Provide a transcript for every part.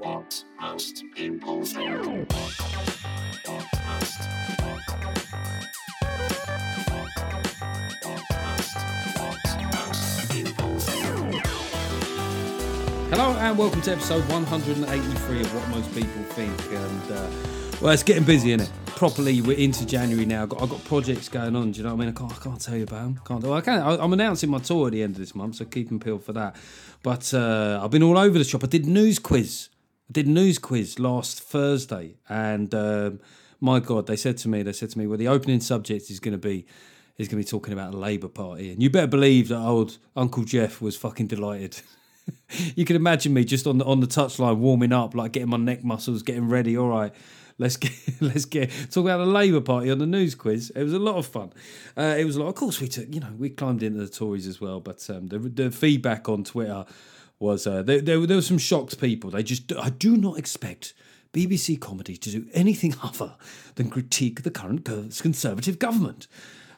What most people think. Hello and welcome to episode 183 of What Most People Think. And uh, well, it's getting busy, isn't it? Properly, we're into January now. I've got, I've got projects going on. Do you know what I mean? I can't, I can't tell you about them. Can't. Well, I can. I, I'm announcing my tour at the end of this month, so keep them peeled for that. But uh, I've been all over the shop. I did news quiz. I did news quiz last Thursday, and um, my God, they said to me, they said to me, well, the opening subject is going to be is going to be talking about the Labour Party, and you better believe that old Uncle Geoff was fucking delighted. you can imagine me just on the on the touchline warming up, like getting my neck muscles, getting ready. All right, let's get let's get talk about the Labour Party on the news quiz. It was a lot of fun. Uh, it was a lot. Of course, we took you know we climbed into the Tories as well, but um, the the feedback on Twitter was uh, there, there were some shocked people. They just I do not expect. BBC comedy to do anything other than critique the current Conservative government.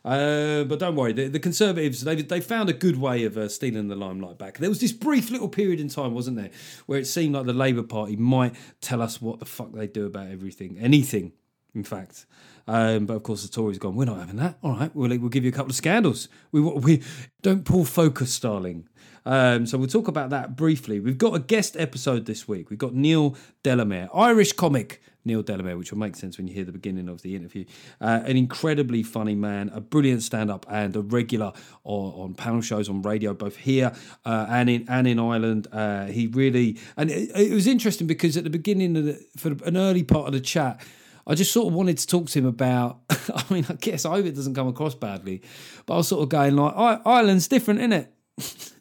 Uh, but don't worry, the, the Conservatives they they found a good way of uh, stealing the limelight back. There was this brief little period in time, wasn't there, where it seemed like the Labour Party might tell us what the fuck they do about everything, anything, in fact. Um, but of course, the Tories gone. We're not having that. All right, we'll we'll give you a couple of scandals. We we don't pull focus, Starling. Um, so we'll talk about that briefly. We've got a guest episode this week. We've got Neil Delamere, Irish comic Neil Delamere, which will make sense when you hear the beginning of the interview. Uh, an incredibly funny man, a brilliant stand-up, and a regular on, on panel shows on radio, both here uh, and in and in Ireland. Uh, he really and it, it was interesting because at the beginning of the, for an early part of the chat. I just sort of wanted to talk to him about. I mean, I guess I hope it doesn't come across badly, but I was sort of going like, "Ireland's different, isn't it?"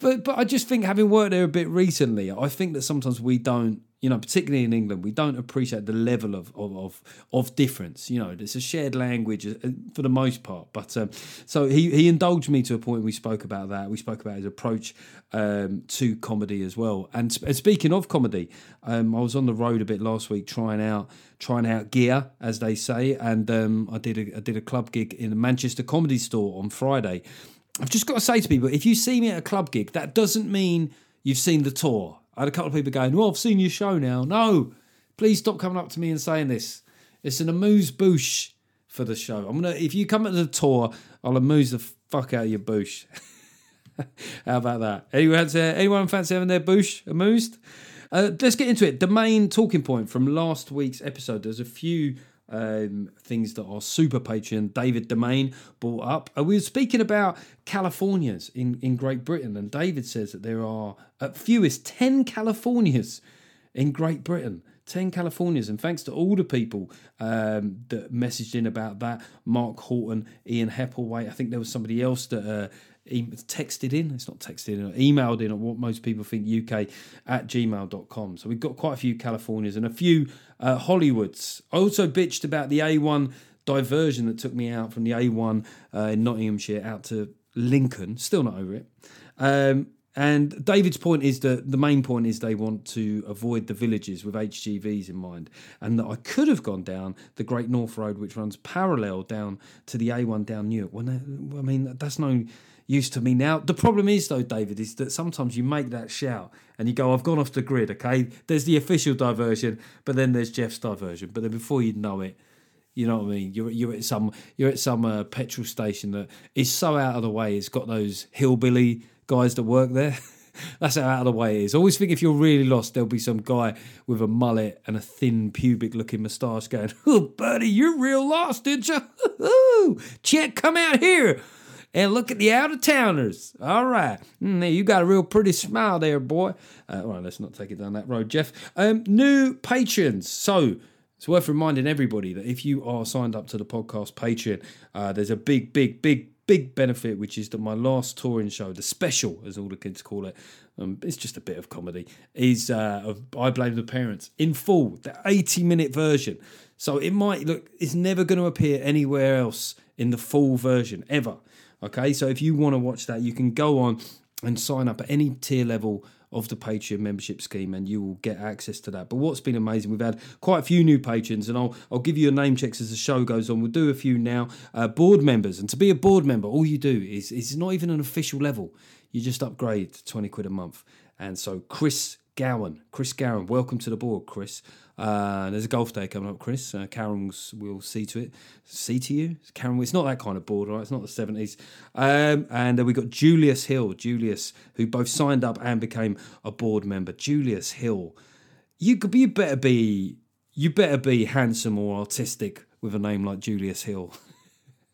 but but I just think having worked there a bit recently, I think that sometimes we don't, you know, particularly in England, we don't appreciate the level of of of, of difference. You know, it's a shared language uh, for the most part. But um, so he he indulged me to a point. We spoke about that. We spoke about his approach um, to comedy as well. And, and speaking of comedy, um, I was on the road a bit last week trying out trying out gear, as they say, and um, I did a I did a club gig in the Manchester Comedy Store on Friday. I've just got to say to people, if you see me at a club gig, that doesn't mean you've seen the tour. I had a couple of people going, "Well, I've seen your show now." No, please stop coming up to me and saying this. It's an amuse bouche for the show. I'm gonna. If you come at the tour, I'll amuse the fuck out of your bouche. How about that? Anyone anyone fancy having their bouche amused? Uh, let's get into it. The main talking point from last week's episode. There's a few um, things that our super patron David Domain brought up. Uh, we were speaking about Californias in, in Great Britain, and David says that there are at fewest 10 Californias in Great Britain. 10 Californias, and thanks to all the people um, that messaged in about that Mark Horton, Ian Heppelway. I think there was somebody else that uh, texted in, it's not texted in, emailed in at what most people think UK at gmail.com. So we've got quite a few Californias and a few uh, Hollywoods. I also bitched about the A1 diversion that took me out from the A1 uh, in Nottinghamshire out to Lincoln. Still not over it. Um, and David's point is that the main point is they want to avoid the villages with HGVs in mind, and that I could have gone down the Great North Road, which runs parallel down to the A1 down Newark. Well, I mean, that's no use to me now. The problem is, though, David, is that sometimes you make that shout and you go, I've gone off the grid, okay? There's the official diversion, but then there's Geoff's diversion. But then before you know it, you know what I mean? You're you're at some you're at some uh, petrol station that is so out of the way. It's got those hillbilly guys that work there. That's how out of the way it is. I always think if you're really lost, there'll be some guy with a mullet and a thin pubic looking moustache going, Oh, buddy, you're real lost, didn't you? Check, come out here and look at the out of towners. All right. Mm, you got a real pretty smile there, boy. Uh, well, let's not take it down that road, Geoff. Um, new patrons. So, it's worth reminding everybody that if you are signed up to the podcast Patreon, uh, there's a big, big, big, big benefit, which is that my last touring show, the special, as all the kids call it, um, it's just a bit of comedy, is uh, of I Blame the Parents in full, the 80 minute version. So it might look, it's never going to appear anywhere else in the full version ever. Okay, so if you want to watch that, you can go on and sign up at any tier level of the Patreon membership scheme, and you will get access to that. But what's been amazing, we've had quite a few new patrons, and I'll I'll give you a name checks as the show goes on. We'll do a few now. Uh, board members, and to be a board member, all you do is it's not even an official level. You just upgrade to twenty quid a month, and so Chris Gowan. Chris Gowan, welcome to the board, Chris. Uh, there's a golf day coming up, Chris. Uh, Karen's will see to it. See to you, Karen. It's not that kind of board, right? It's not the seventies. Um, and then we got Julius Hill, Julius, who both signed up and became a board member. Julius Hill, you could, you better be, you better be handsome or artistic with a name like Julius Hill.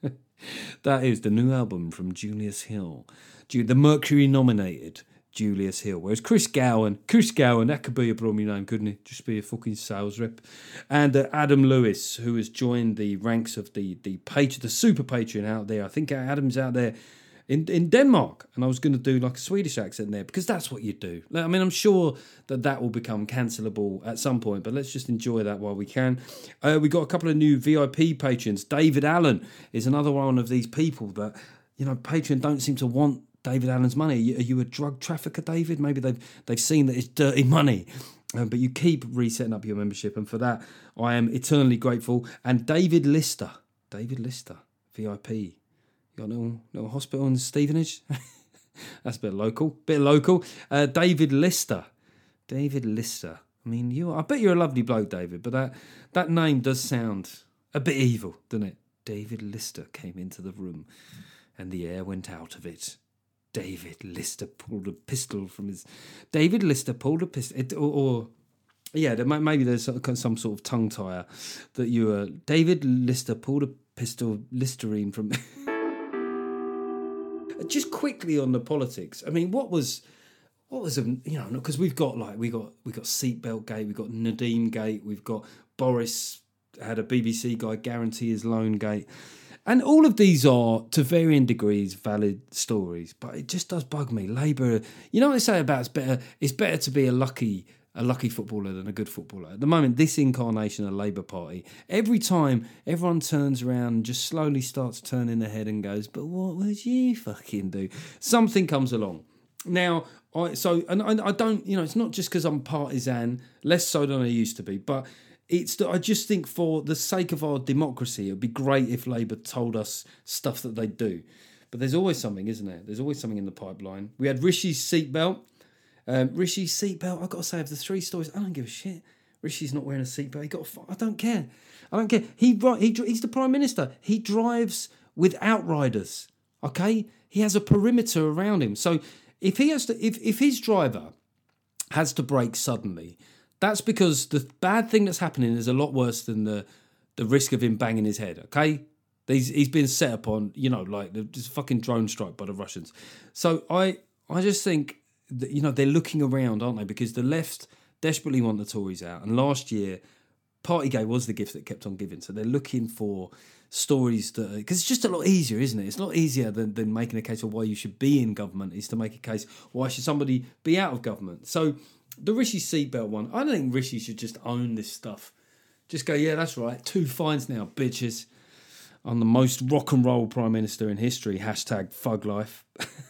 that is the new album from Julius Hill, the Mercury nominated Julius Hill. Whereas Chris Gowan, Chris Gowan, that could be a bloody name, couldn't it? Just be a fucking sales rep. And uh, Adam Lewis, who has joined the ranks of the the the super patron out there. I think Adam's out there. In, in Denmark, and I was going to do like a Swedish accent there because that's what you do. I mean, I'm sure that that will become cancelable at some point, but let's just enjoy that while we can. Uh, we got a couple of new VIP patrons. David Allen is another one of these people that you know, Patreon don't seem to want David Allen's money. Are you, are you a drug trafficker, David? Maybe they've they've seen that it's dirty money. Um, but you keep resetting up your membership, and for that, I am eternally grateful. And David Lister, David Lister, VIP. You got a little, little hospital in Stevenage? That's a bit local. Bit local. Uh, David Lister. David Lister. I mean, you. I bet you're a lovely bloke, David, but that that name does sound a bit evil, doesn't it? David Lister came into the room, and the air went out of it. David Lister pulled a pistol from his. David Lister pulled a pistol, it, or, or yeah, there might, maybe there's some, sort of tongue tire that you were. David Lister pulled a pistol Listerine from. Just quickly on the politics. I mean, what was, what was, you know, because we've got like we got we got seatbelt gate, we've got Nadhim gate, we've got Boris had a BBC guy guarantee his loan gate. And all of these are, to varying degrees, valid stories. But it just does bug me. Labour, you know what they say about it's better. It's better to be a lucky a lucky footballer than a good footballer. At the moment, this incarnation of Labour Party, every time everyone turns around and just slowly starts turning their head and goes, "But what would you fucking do?" Something comes along. Now, I so and I, I don't, you know, it's not just because I'm partisan, less so than I used to be, but it's that I just think for the sake of our democracy, it would be great if Labour told us stuff that they do. But there's always something, isn't there? There's always something in the pipeline. We had Rishi's seatbelt. Um, Rishi's seatbelt. I've got to say, of the three stories, I don't give a shit. Rishi's not wearing a seatbelt. He got. A, I don't care. I don't care. He he he's the prime minister. He drives with outriders. Okay, he has a perimeter around him. So if he has to, if if his driver has to brake suddenly, that's because the bad thing that's happening is a lot worse than the the risk of him banging his head. Okay, he's he's been set upon, you know, like this fucking drone strike by the Russians. So I I just think that you know they're looking around, aren't they? Because the left desperately want the Tories out, and last year Partygate was the gift that kept on giving. So they're looking for stories that because it's just a lot easier, isn't it? It's a lot easier than, than making a case of why you should be in government is to make a case why should somebody be out of government. So the Rishi seatbelt one, I don't think Rishi should just own this stuff. Just go, yeah, that's right. Two fines now, bitches. I'm the most rock and roll prime minister in history. Hashtag fug life.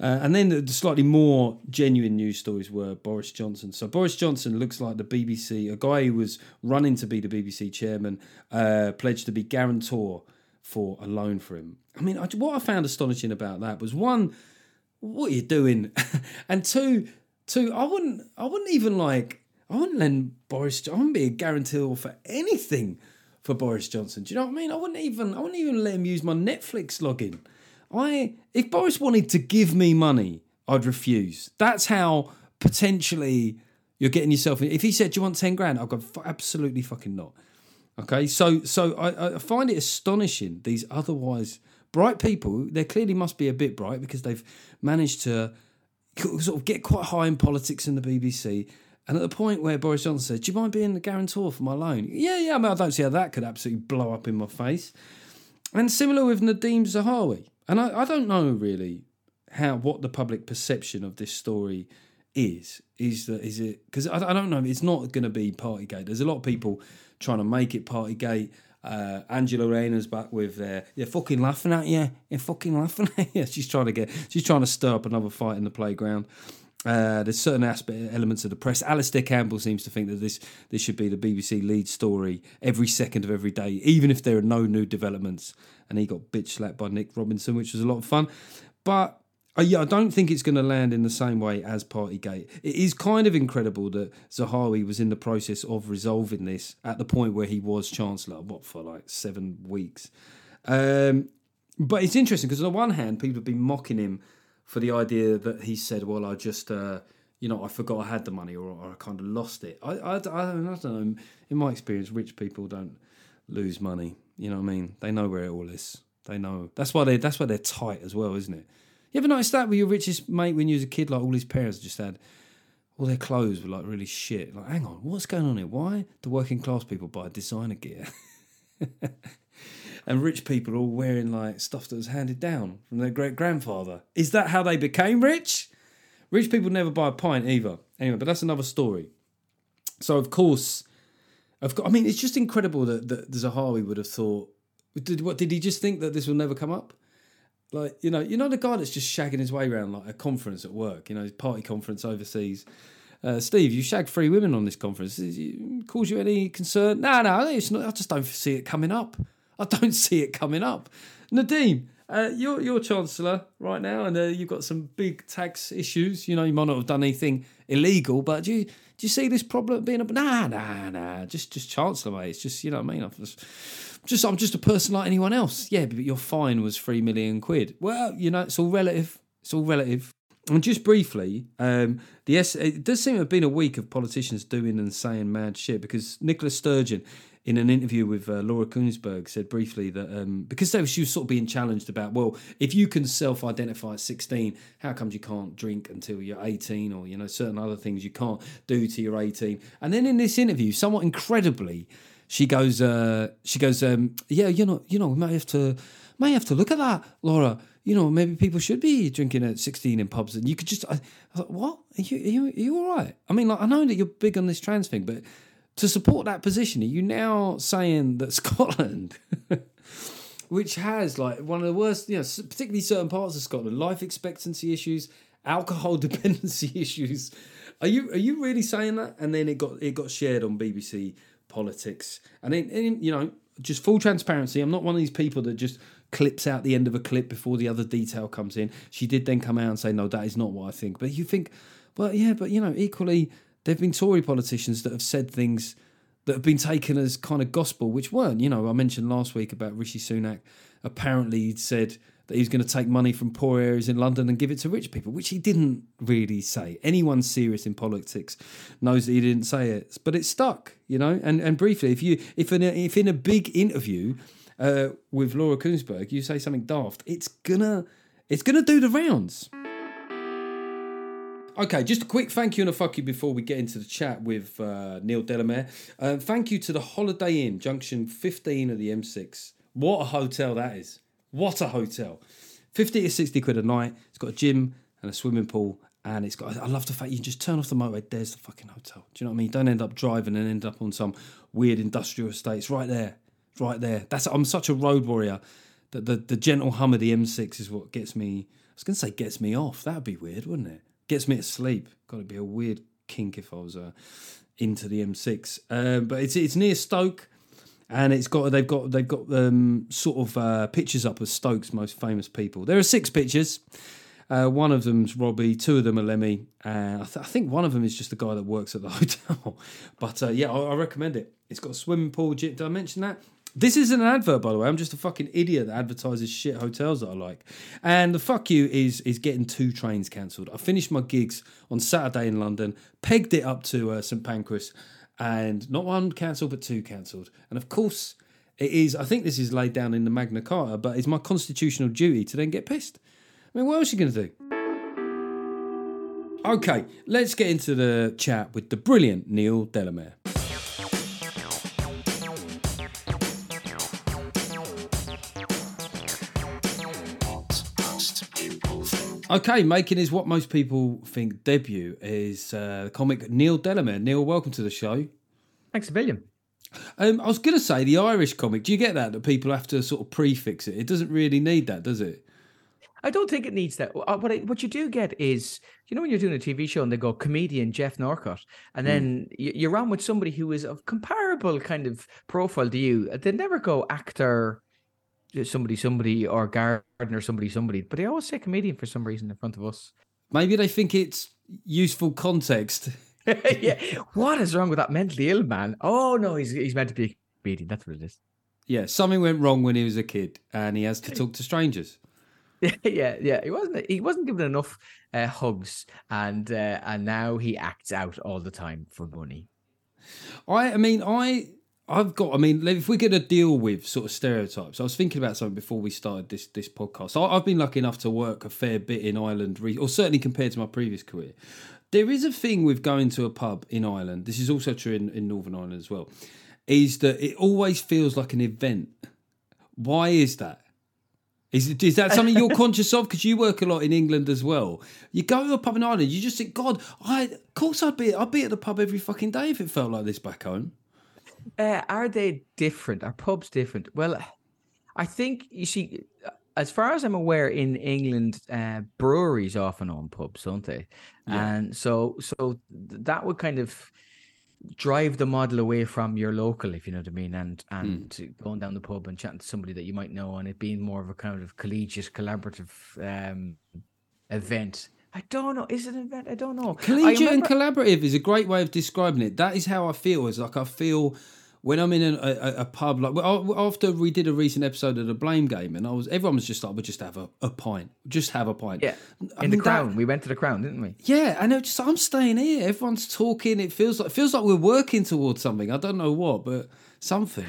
Uh, and then the slightly more genuine news stories were Boris Johnson. So Boris Johnson looks like the BBC, a guy who was running to be the BBC chairman, uh, pledged to be guarantor for a loan for him. I mean, I, what I found astonishing about that was one, what are you doing? and two, two, I wouldn't, I wouldn't even like, I wouldn't lend Boris. I wouldn't be a guarantor for anything for Boris Johnson. Do you know what I mean? I wouldn't even, I wouldn't even let him use my Netflix login. I if Boris wanted to give me money, I'd refuse. That's how potentially you're getting yourself. If he said, "Do you want ten grand?" I'd go, "Absolutely fucking not." Okay, so so I, I find it astonishing these otherwise bright people. They clearly must be a bit bright because they've managed to sort of get quite high in politics in the BBC. And at the point where Boris Johnson said, "Do you mind being the guarantor for my loan?" Yeah, yeah. I mean, I don't see how that could absolutely blow up in my face. And similar with Nadhim Zahawi. And I, I don't know really how what the public perception of this story is. Is that is it because I, I don't know. It's not going to be Partygate. There's a lot of people trying to make it Partygate. Uh, Angela Rayner's back with their they're fucking laughing at you. They're fucking laughing at you. She's trying to get. She's trying to stir up another fight in the playground. Uh, there's certain aspect elements of the press. Alastair Campbell seems to think that this this should be the BBC lead story every second of every day, even if there are no new developments. And he got bitch slapped by Nick Robinson, which was a lot of fun. But Uh, yeah, I don't think it's going to land in the same way as Partygate. It is kind of incredible that Zahawi was in the process of resolving this at the point where he was Chancellor, what, for like seven weeks. Um, but it's interesting because on the one hand, people have been mocking him for the idea that he said, well, I just, uh, you know, I forgot I had the money or, or I kind of lost it. I, I, I, don't, I don't know. In my experience, rich people don't lose money. You know what I mean? They know where it all is. They know. That's why they. That's why they're tight as well, isn't it? You ever noticed that with your richest mate when you was a kid? Like all his parents just had all their clothes were like really shit. Like, hang on, what's going on here? Why do working class people buy designer gear? and rich people are all wearing like stuff that was handed down from their great grandfather. Is that how they became rich? Rich people never buy a pint either. Anyway, but that's another story. So of course, of course, I mean, it's just incredible that, that Zahawi would have thought. Did what? Did he just think that this will never come up? Like you know, you know the guy that's just shagging his way around like a conference at work. You know, his party conference overseas. Uh, Steve, you shagged three women on this conference. Is it, cause you any concern? No, no, it's not. I just don't see it coming up. I don't see it coming up. Nadhim, uh, you're you're chancellor right now, and uh, you've got some big tax issues. You know, you might not have done anything illegal, but do you do you see this problem being a nah nah nah? Just just chancellor, mate. It's just you know what I mean. Just, I'm just a person like anyone else. Yeah, but your fine was three million quid. Well, you know, it's all relative. It's all relative. And just briefly, um, the S- it does seem to have been a week of politicians doing and saying mad shit because Nicola Sturgeon in an interview with uh, Laura Kuenssberg, said briefly that um, because she was sort of being challenged about, well, if you can self-identify at 16, how comes you can't drink until you're 18, or you know certain other things you can't do till you're 18? And then in this interview, somewhat incredibly, she goes, uh, she goes, um, yeah, you know, you know, we might have to, might have to look at that, Laura. You know, maybe people should be drinking at 16 in pubs, and you could just, I, I thought, what? Are you, are you, are you all right? I mean, like, I know that you're big on this trans thing, but to support that position, are you now saying that Scotland, which has like one of the worst, you know, particularly certain parts of Scotland, life expectancy issues, alcohol dependency issues, are you are you really saying that? And then it got it got shared on BBC Politics, and then and, you know, just full transparency. I'm not one of these people that just clips out the end of a clip before the other detail comes in. She did then come out and say, "No, that is not what I think." But you think, well, yeah, but you know, equally there have been Tory politicians that have said things that have been taken as kind of gospel, which weren't. You know, I mentioned last week about Rishi Sunak. Apparently, he'd said that he was going to take money from poor areas in London and give it to rich people, which he didn't really say. Anyone serious in politics knows that he didn't say it, but it stuck. You know, and and briefly, if you if in a, if in a big interview uh, with Laura Kuenssberg, you say something daft, it's gonna it's gonna do the rounds. Okay, just a quick thank you and a fuck you before we get into the chat with uh, Neil Delamere. Uh, thank you to the Holiday Inn, Junction 15 of the M6. What a hotel that is. What a hotel. 50 to 60 quid a night. It's got a gym and a swimming pool. And it's got, I love the fact you just turn off the motorway, there's the fucking hotel. Do you know what I mean? Don't end up driving and end up on some weird industrial estate. It's right there. It's right there. That's I'm such a road warrior that the, the gentle hum of the M6 is what gets me, I was going to say gets me off. That would be weird, wouldn't it? gets me to sleep. Got to be a weird kink if I was uh, into the M6. Um, but it's it's near Stoke, and it's got they've got they've got um, sort of uh, pictures up of Stoke's most famous people. There are six pictures. Uh, one of them's Robbie, two of them are Lemmy, and I, th- I, think one of them is just the guy that works at the hotel. but uh, yeah, I, I, recommend it. It's got a swimming pool. Did I mention that? This isn't an advert, by the way. I'm just a fucking idiot that advertises shit hotels that I like. And the fuck you is is getting two trains cancelled. I finished my gigs on Saturday in London, pegged it up to uh, St Pancras, and not one cancelled, but two cancelled. And of course, it is. I think this is laid down in the Magna Carta, but it's my constitutional duty to then get pissed. I mean, what else are you going to do? Okay, let's get into the chat with the brilliant Neil Delamere. Okay, making his what most people think debut is uh, the comic Neil Delamere. Neil, welcome to the show. Thanks a billion. Um, I was going to say the Irish comic. Do you get that that people have to sort of prefix it? It doesn't really need that, does it? I don't think it needs that. Uh, what I, what you do get is, you know, when you're doing a TV show and they go comedian Geoff Norcott, and then mm. you're on with somebody who is of comparable kind of profile to you. They never go actor somebody, somebody, or gardener, somebody, somebody. But they always say comedian for some reason in front of us. Maybe they think it's useful context. yeah. What is wrong with that mentally ill man? Oh no, he's he's meant to be a comedian. That's what it is. Yeah, something went wrong when he was a kid, and he has to talk to strangers. yeah, yeah. He wasn't he wasn't given enough uh, hugs, and uh, and now he acts out all the time for money. I, I mean, I, I've got. I mean, if we're going to deal with sort of stereotypes, I was thinking about something before we started this this podcast. I, I've been lucky enough to work a fair bit in Ireland, re- or certainly compared to my previous career. There is a thing with going to a pub in Ireland. This is also true in, in Northern Ireland as well. Is that it always feels like an event? Why is that? Is, is that something you're conscious of? Because you work a lot in England as well. You go to a pub in Ireland, you just think, God, I of course I'd be I'd be at the pub every fucking day if it felt like this back home. Uh, are they different? Are pubs different? Well, I think you see, as far as I'm aware, in England, uh, breweries often own pubs, don't they? Yeah. And so, so that would kind of drive the model away from your local, if you know what I mean, and and going down the pub and chatting to somebody that you might know, and it being more of a kind of collegiate, collaborative um, event. I don't know. Is it an event? I don't know. I Collegiate and collaborative is a great way of describing it. That is how I feel. Is like I feel when I'm in a, a, a pub. Like after we did a recent episode of the Blame Game, and I was everyone was just like, "We'll just have a, a pint, just have a pint." yeah, I in mean, the that- crown. We went to the crown, didn't we? Yeah, and it's just I'm staying here. Everyone's talking. It feels like it feels like we're working towards something. I don't know what, but something.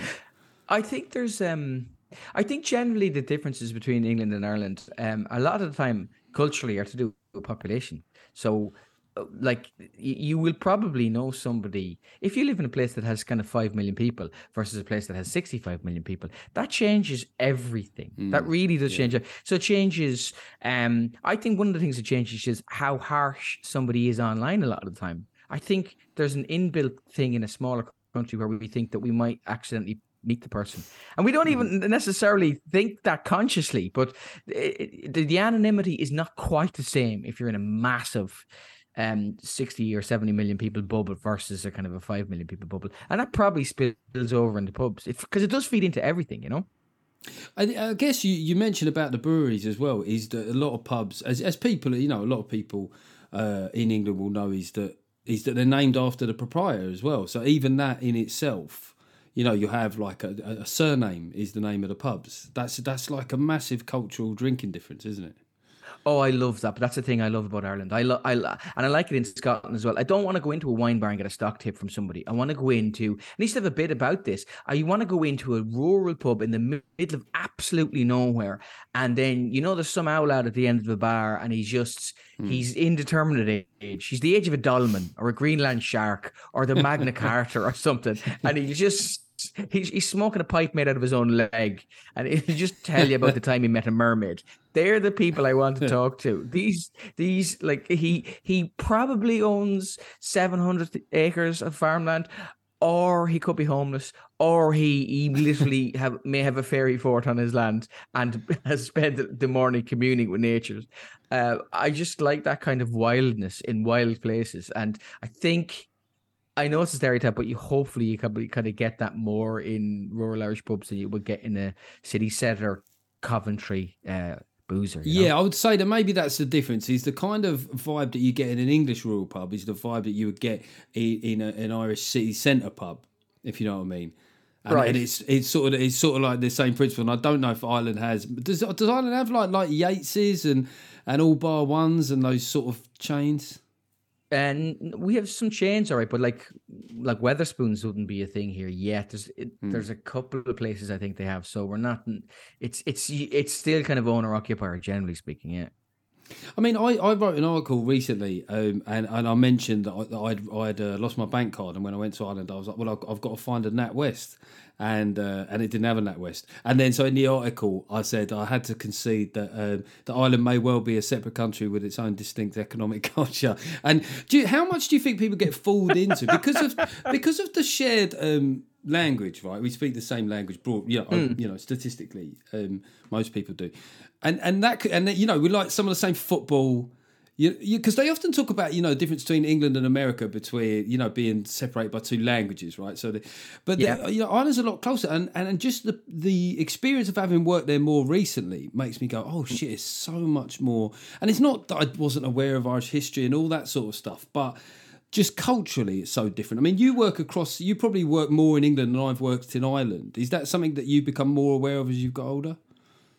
I think there's um I think generally the differences between England and Ireland um a lot of the time culturally are to do with population. So uh, like you will probably know somebody if you live in a place that has kind of 5 million people versus a place that has 65 million people that changes everything. That really does change it. So it changes um i think one of the things that changes is how harsh somebody is online a lot of the time. I think there's an inbuilt thing in a smaller country where we think that we might accidentally meet the person and we don't even necessarily think that consciously but it, the, the anonymity is not quite the same if you're in a massive um 60 or 70 million people bubble versus a kind of a 5 million people bubble and that probably spills over into pubs because it does feed into everything you know I, I guess you, you mentioned about the breweries as well. Is that a lot of pubs, as as people, you know, a lot of people uh, in England will know is that is that they're named after the proprietor as well. So even that in itself, you know, you have like a, a surname is the name of the pubs. That's that's like a massive cultural drinking difference, isn't it? Oh, I love that. But that's the thing I love about Ireland. I love, I lo- and I like it in Scotland as well. I don't want to go into a wine bar and get a stock tip from somebody. I want to go into, and I used to have a bit about this. I want to go into a rural pub in the middle of absolutely nowhere, and then you know there's some owl out at the end of the bar, and he's just hmm. he's indeterminate age. He's the age of a dolmen or a Greenland shark or the Magna Carta or something, and he just. He's, he's smoking a pipe made out of his own leg, and he'll just tell you about the time he met a mermaid. They're the people I want to talk to. These, these, like he, he probably owns seven hundred acres of farmland, or he could be homeless, or he, he literally have may have a fairy fort on his land and has spent the morning communing with nature. Uh, I just like that kind of wildness in wild places, and I think I know it's a stereotype, but you hopefully you can kind of get that more in rural Irish pubs than you would get in a city centre Coventry uh, boozer. you know? Yeah, I would say that maybe that's the difference. Is the kind of vibe that you get in an English rural pub is the vibe that you would get in, in a, an Irish city centre pub, if you know what I mean. And, Right. and it's it's sort of it's sort of like the same principle. And I don't know if Ireland has does does Ireland have like like Yates's and and all bar ones and those sort of chains. And we have some chains, all right, but like like Wetherspoons wouldn't be a thing here yet. There's it, Hmm. there's a couple of places I think they have, so we're not. It's it's it's still kind of owner occupier, generally speaking. Yeah. I mean, I, I wrote an article recently, um, and and I mentioned that, I, that I'd I'd uh, lost my bank card, and when I went to Ireland, I was like, well, I've, I've got to find a NatWest, and uh, and it didn't have a NatWest, and then so in the article, I said I had to concede that um, that Ireland may well be a separate country with its own distinct economic culture, and you, how much do you think people get fooled into? Because of because of the shared um, language, right? We speak the same language, broad, you know, you know, statistically, um, most people do, and and that could- and you know we like some of the same football. You because they often talk about you know the difference between England and America between you know being separated by two languages, right? So, the, but Yeah. the, you know Ireland's a lot closer, and, and and just the the experience of having worked there more recently makes me go, oh shit, it's so much more. And it's not that I wasn't aware of Irish history and all that sort of stuff, but just culturally it's so different. I mean, you work across, you probably work more in England than I've worked in Ireland. Is that something that you've become more aware of as you've got older?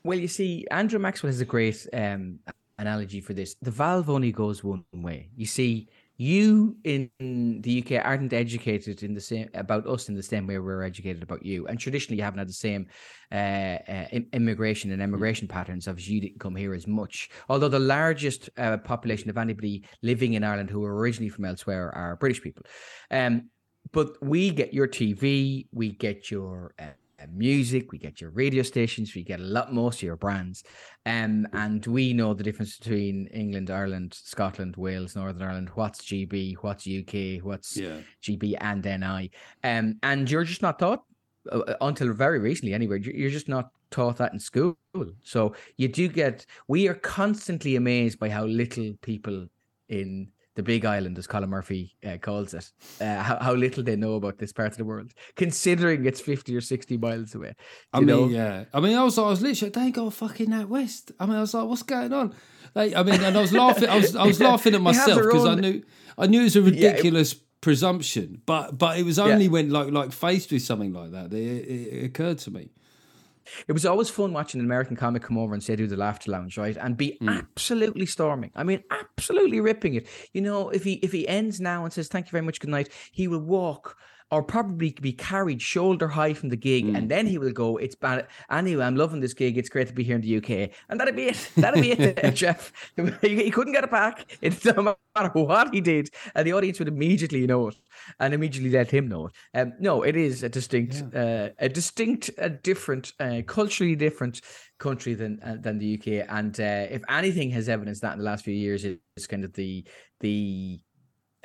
Well, you see, Andrew Maxwell has a great um, analogy for this. The valve only goes one way. You see, you in the UK aren't educated in the same about us in the same way we're educated about you, and traditionally you haven't had the same uh, uh, im- immigration and emigration patterns. Obviously, you didn't come here as much. Although the largest uh, population of anybody living in Ireland who are originally from elsewhere are British people. Um, but we get your TV, we get your uh, music, we get your radio stations, we get a lot most of your brands, um, and we know the difference between England, Ireland, Scotland, Wales, Northern Ireland. What's GB? What's UK? What's GB and NI? Um, and you're just not taught uh, uh, until very recently, anyway. You're just not taught that in school. So you do get. We are constantly amazed by how little people in the big island, as Colin Murphy uh, calls it, uh, how, how little they know about this part of the world, considering it's 50 or 60 miles away. I mean, know? yeah. I mean, I was, I was literally, they ain't got fucking NatWest. I mean, I was like, what's going on? Like, I mean, and I was laughing. I was, I was laughing at myself because I knew, I knew it was a Yeah, it- ridiculous presumption, but, but it was only when, like, like faced with something like that, that it, it occurred to me. It was always fun watching an American comic come over and say do the laughter lounge, right? And be Hmm. absolutely storming. I mean, absolutely ripping it. You know, if he if he ends now and says thank you very much, good night, he will walk or probably be carried shoulder high from the gig, Hmm. and then he will go, It's bad. Anyway, I'm loving this gig. It's great to be here in the UK. And that'd be it. That'd be it, Geoff. He, couldn't get it back. It's no matter what he did. And the audience would immediately know it and immediately let him know it. Um, no, it is a distinct, uh, a distinct, a different, uh, culturally different country than uh, than the UK. And uh, if anything has evidenced that in the last few years, it's kind of the the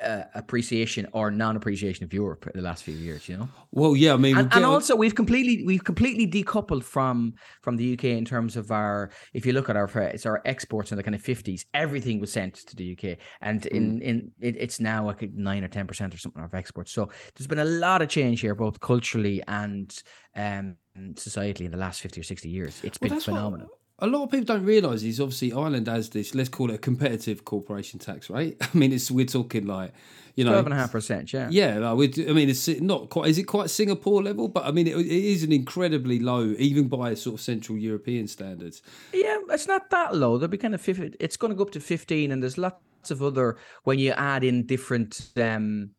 uh, appreciation or non-appreciation of Europe in the last few years. You know, Well, yeah, I mean, and, and also we've completely we've completely decoupled from from the UK in terms of our. If you look at our it's our exports in the kind of fifties, everything was sent to the UK, and Mm. in in it, it's now like nine or ten percent or something of exports. So there's been a lot of change here, both culturally and um societally in the last fifty or sixty years. It's Well, been that's what phenomenal. A lot of people don't realise is obviously Ireland has this. Let's call it a competitive corporation tax, right? I mean, it's we're talking like you know, Twelve and a half percent, yeah. Yeah, like. I mean, it's not quite. Is it quite Singapore level? But I mean, it, it is an incredibly low, even by sort of Central European standards. Yeah, it's not that low. There'll be kind of 50, it's going to go up to 15 and there's lots of other when you add in different um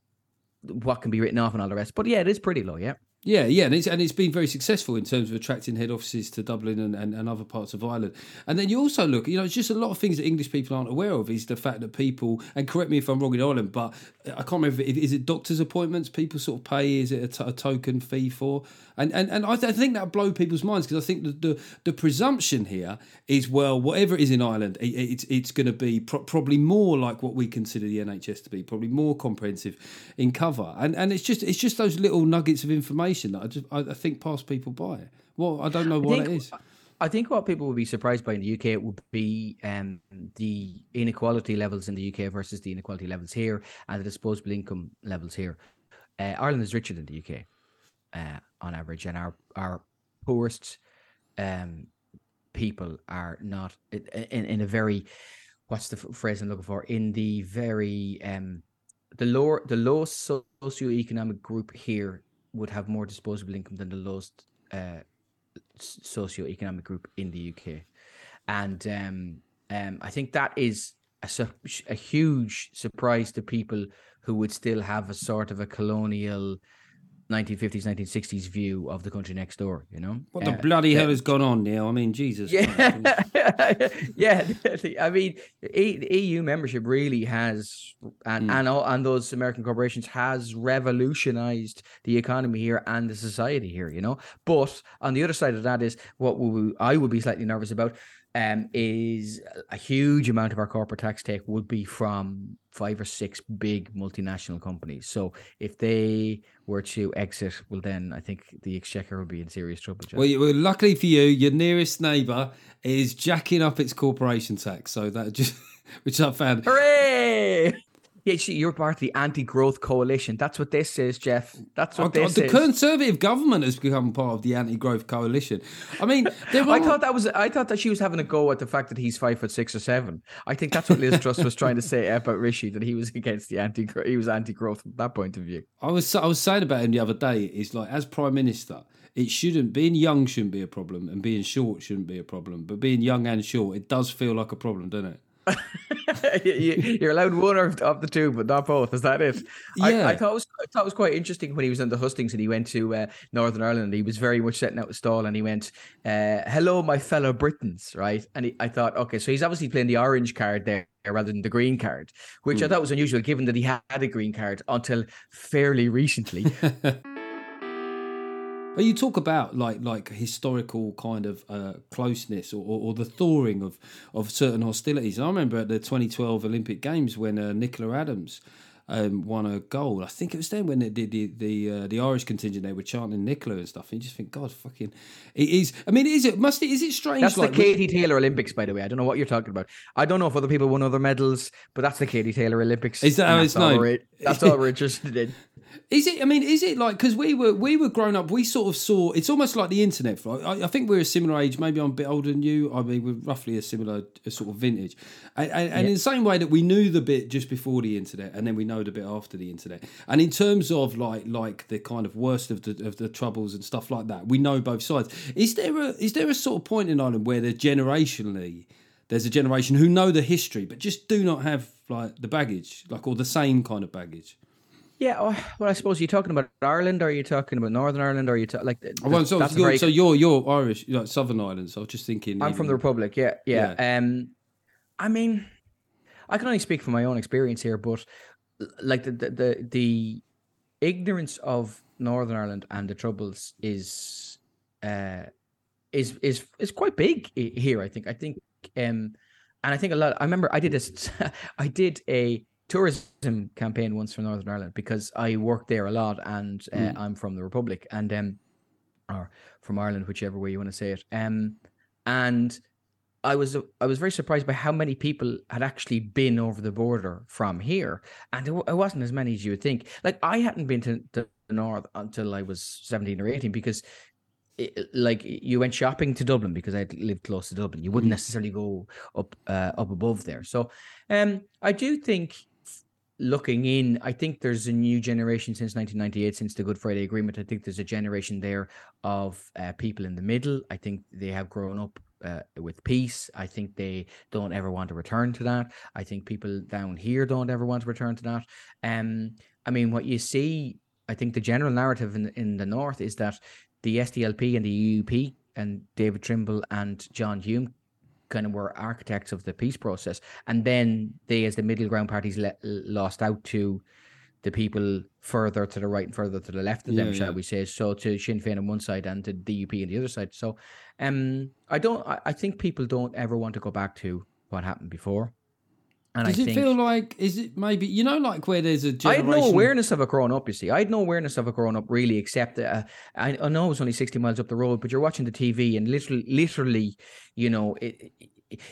what can be written off and all the rest. But yeah, it is pretty low, yeah. Yeah, yeah, and it's and it's been very successful in terms of attracting head offices to Dublin and, and, and other parts of Ireland. And then you also look, you know, it's just a lot of things that English people aren't aware of is the fact that people, and correct me if I'm wrong in Ireland, but I can't remember, is it doctor's appointments people sort of pay? Is it a, t- a token fee for? And and, and I, th- I think that blow people's minds because I think the, the the presumption here is well, whatever it is in Ireland, it, it's it's going to be pro- probably more like what we consider the NHS to be, probably more comprehensive in cover. And and it's just it's just those little nuggets of information that I just I, I think pass people by. Well, I don't know what it think- is. I think what people would be surprised by in the UK would be um, the inequality levels in the UK versus the inequality levels here and the disposable income levels here. Uh, Ireland is richer than the UK uh, on average, and our our poorest um, people are not in, in, a very what's the phrase I'm looking for in the very um, the lower the lowest so- socioeconomic group here would have more disposable income than the lowest uh, socioeconomic group in the UK, and um, um, I think that is a, su- a huge surprise to people who would still have a sort of a colonial 1950s 1960s view of the country next door. You know, What the Uh, bloody hell has gone on now? I mean, Jesus. yeah, yeah. I mean, E- EU membership really has, and Mm. and all, and those American corporations has revolutionized the economy here and the society here. You know, but on the other side of that is what we, I would be slightly nervous about. Um, is a huge amount of our corporate tax take would be from five or six big multinational companies. So if they were to exit, well, then I think the exchequer would be in serious trouble. Geoff. Well, you, well, luckily for you, your nearest neighbour is jacking up its corporation tax. So that just, which I found. Hooray! Yeah, see, you're part of the anti-growth coalition. That's what this is, Geoff. That's what Oh, this the is. The conservative government has become part of the anti-growth coalition. I mean, there I thought that was. I thought that she was having a go at the fact that he's five foot six or seven. I think that's what Liz Truss was trying to say about Rishi that he was against the anti. He was anti-growth from that point of view. I was I was saying about him the other day. Is like as prime minister, it shouldn't being young shouldn't be a problem, and being short shouldn't be a problem. But being young and short, it does feel like a problem, doesn't it? You- You're allowed one of, of the two, but not both. Is that it? I, Yeah. I thought it was I thought it was quite interesting when he was in the hustings and he went to uh, Northern Ireland. He was very much setting out a stall and he went, uh, "Hello, my fellow Britons," right? And he, I thought, okay, so he's obviously playing the orange card there rather than the green card, which I thought was unusual given that he had a green card until fairly recently. But you talk about like like historical kind of uh, closeness or, or, or the thawing of of certain hostilities. And I remember at the 2012 Olympic Games when uh, Nicola Adams um, won a gold. I think it was then when they did the the uh, the Irish contingent they were chanting Nicola and stuff. And you just think, God, fucking, it is. I mean, is it must it is it strange? That's like, the Katie Taylor Olympics, by the way. I don't know what you're talking about. I don't know if other people won other medals, but that's the Katie Taylor Olympics. Is that how it's known? That's all we're interested in. Is it? I mean, is it like because we were we were grown up? We sort of saw. It's almost like the internet. I, I think we're a similar age. Maybe I'm a bit older than you. I mean, we're roughly a similar a sort of vintage. And, and, and in the same way that we knew the bit just before the internet, and then we know the bit after the internet. And in terms of like like the kind of worst of the of the troubles and stuff like that, we know both sides. Is there a is there a sort of point in Ireland where there's generationally there's a generation who know the history but just do not have like the baggage, like or the same kind of baggage? Yeah, oh, well, I suppose you're talking about Ireland, or are you talking about Northern Ireland, or are you ta- like? well, so, you're, very- so you're you're Irish, you're like Southern Ireland. So I was just thinking. I'm from the Republic. Yeah, yeah. Um, I mean, I can only speak from my own experience here, but like the the the, the ignorance of Northern Ireland and the troubles is uh is is is quite big here. I think. I think. Um, and I think a lot. I remember I did this. I did a tourism campaign once for Northern Ireland because I worked there a lot, and uh, Mm. I'm from the Republic, and um, or from Ireland, whichever way you want to say it. Um, and I was I was very surprised by how many people had actually been over the border from here, and it, it wasn't as many as you would think. Like I hadn't been to, to the north until I was seventeen or eighteen because. It, like you went shopping to Dublin because I lived close to Dublin. You wouldn't necessarily go up uh, up above there. So, um, I do think looking in, I think there's a new generation since 1998, since the Good Friday Agreement. I think there's a generation there of uh, people in the middle. I think they have grown up uh, with peace. I think they don't ever want to return to that. I think people down here don't ever want to return to that. Um, I mean, what you see, I think the general narrative in in the north is that the SDLP and the UUP and David Trimble and John Hume kind of were architects of the peace process, and then they, as the middle ground parties, le- lost out to the people further to the right and further to the left of them, Yeah, shall yeah. we say? So to Sinn Féin on one side and to DUP on the other side. So, um, I don't. I, I think people don't ever want to go back to what happened before. And Does I it think feel like is it maybe you know like where there's a I generation? had no awareness of it growing up. You see, I had no awareness of it growing up really, except uh, I, I know it was only sixty miles up the road, but you're watching the TV and literally, literally, you know, it-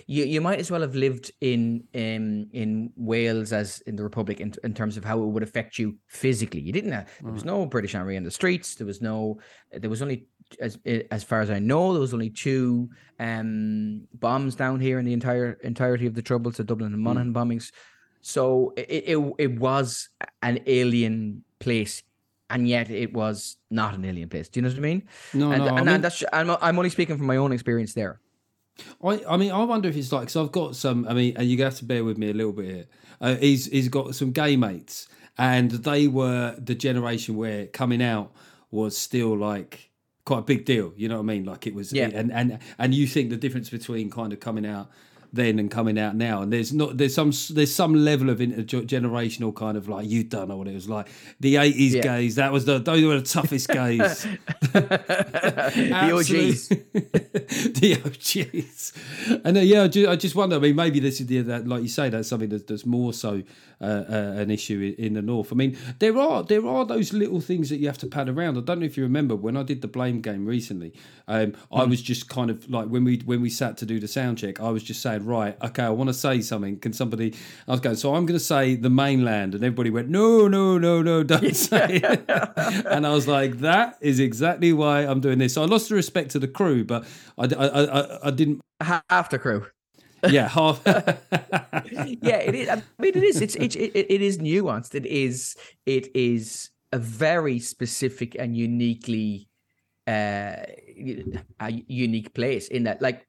you you might as well have lived in um in Wales as in the Republic in, in terms of how it would affect you physically. You didn't have there was no British Army in the streets. There was no there was only as as far as I know there was only two um bombs down here in the entire entirety of the Troubles, the Dublin and Monaghan bombings. So it, it it was an alien place, and yet it was not an alien place. Do you know what I mean? No, and no. I and, mean- that's I'm I'm only speaking from my own experience there. I, I mean, I wonder if it's like because I've got some. I mean, and you have to bear with me a little bit here. Uh, he's he's got some gay mates, and they were the generation where coming out was still like quite a big deal. You know what I mean? Like it was. Yeah. And and and you think the difference between kind of coming out then and coming out now, and there's not there's some there's some level of intergenerational kind of like you don't know what it was like. The eighties Yeah. gays, that was the those were the toughest gays. the OGs. the OGs. And uh, yeah, I just, I just wonder. I mean, maybe this is the, that, like you say, that's something that's, that's more so uh, uh, an issue in, in the north. I mean, there are there are those little things that you have to pad around. I don't know if you remember when I did the blame game recently. Um, I was just kind of like when we when we sat to do the sound check, I was just saying, right, okay, I want to say something. Can somebody? I was going, so I'm going to say the mainland, and everybody went, no, no, no, no, don't say it. and I was like, that is exactly why I'm doing this. So I lost the respect to the crew, but I, I, I, I didn't. Half the crew. Yeah, half. yeah, it is. I mean, it is. It's it, it, it is nuanced. It is. It is a very specific and uniquely uh a unique place in that like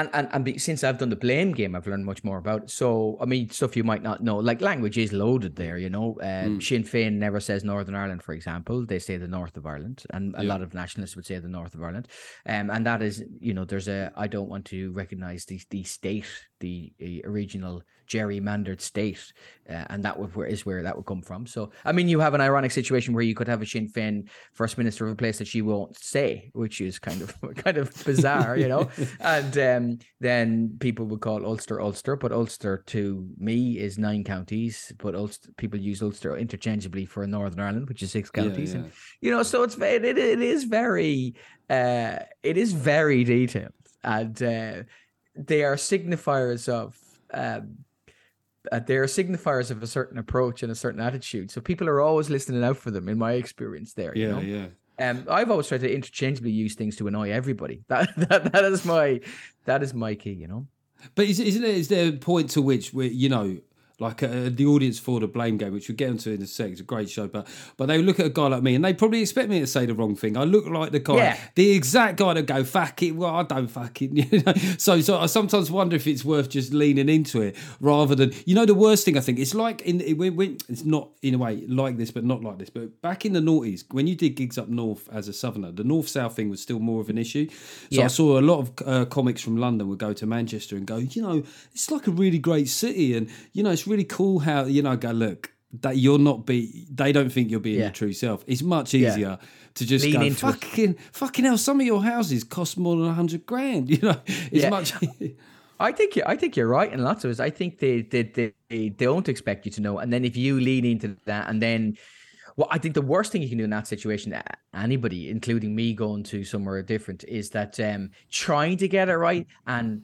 and and, and be, since I've done the blame game, I've learned much more about it. So I mean, stuff you might not know, like language is loaded there. You know, um, Sinn Féin never says Northern Ireland, for example. They say the north of Ireland, and a Yeah. lot of nationalists would say the north of Ireland. Um, and that is, you know, there's a. I don't want to recognise the the state, the uh, original gerrymandered state, uh, and that would where is where that would come from. So I mean, you have an ironic situation where you could have a Sinn Féin first minister of a place that she won't say, which is kind of kind of bizarre, you know. and um, then people would call Ulster Ulster, but Ulster to me is nine counties, but Ulster people use Ulster interchangeably for Northern Ireland, which is six counties, yeah. and you know, so it's it, it is very uh, it is very detailed, and uh, they are signifiers of. Um, uh, they are signifiers of a certain approach and a certain attitude. So people are always listening out for them, in my experience. There, you Yeah, know? yeah. Um, I've always tried to interchangeably use things to annoy everybody. That that, that is my that is my key. You know. But is, isn't there, is there a point to which we, you know, like uh, the audience for the blame game, which we'll get into in a sec, it's a great show, but but they look at a guy like me and they probably expect me to say the wrong thing. I look like the guy, Yeah. the exact guy to go fuck it. Well, I don't fucking, you know. So so I sometimes wonder if it's worth just leaning into it rather than, you know, the worst thing I think it's like in it, when, when it's not in a way like this, but not like this. But back in the noughties, when you did gigs up north as a southerner, the north south thing was still more of an issue. So I saw a lot of uh, comics from London would go to Manchester and go, you know, it's like a really great city, and you know, it's really cool how you know, go look that you're not be. They don't think you're being Yeah. your true self. It's much Yeah. easier to just Lean go into it. fucking fucking hell. Some of your houses cost more than a hundred grand. You know, it's Yeah. much. I think you I think you're right in lots of ways. I think they they, they they don't expect you to know, and then if you lean into that, and then. Well, I think the worst thing you can do in that situation, anybody, including me, going to somewhere different, is that um, trying to get it right and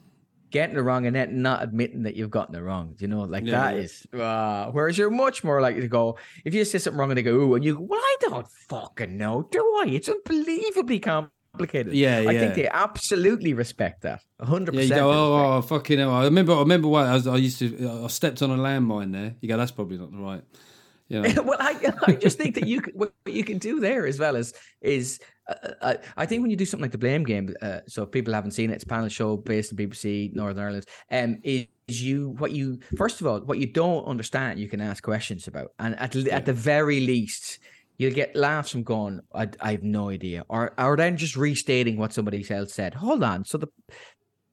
getting it wrong and then not admitting that you've gotten it wrong. You know, like Yeah, that yeah. is. Uh, whereas you're much more likely to go if you say something wrong and they go, "Ooh," and you go, "Well, I don't fucking know, do I?" It's unbelievably complicated. Yeah, I yeah. think they absolutely respect that. hundred Yeah, you percent. go, oh, oh, fucking hell. I remember, I remember what I, was, I used to, I stepped on a landmine there. You go, that's probably not the right. You know, well, I, I just think that you what you can do there as well as is uh, I think when you do something like the blame game, uh, so if people haven't seen it, it's a panel show based in BBC Northern Ireland. Um, is you what you first of all what you don't understand, you can ask questions about, and at le- at the very least. You'll get laughs from going, I, I have no idea. Or or then just restating what somebody else said. Hold on. So the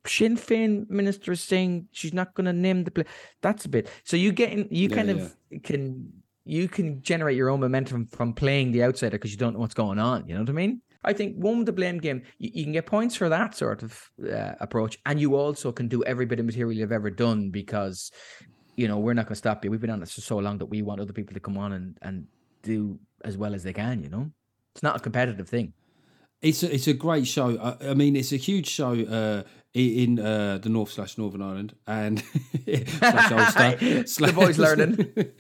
Sinn Féin minister is saying she's not going to name the play. That's a bit. So you get in, you Yeah, kind of can you can generate your own momentum from playing the outsider because you don't know what's going on. You know what I mean? I think one the blame game, you, you can get points for that sort of uh, approach, and you also can do every bit of material you've ever done because you know we're not going to stop you. We've been on this for so long that we want other people to come on and and do as well as they can. You know, it's not a competitive thing. It's a, it's a great show. I, I mean, it's a huge show uh, in uh, the North slash Northern Ireland and slash Ulster. The boys learning.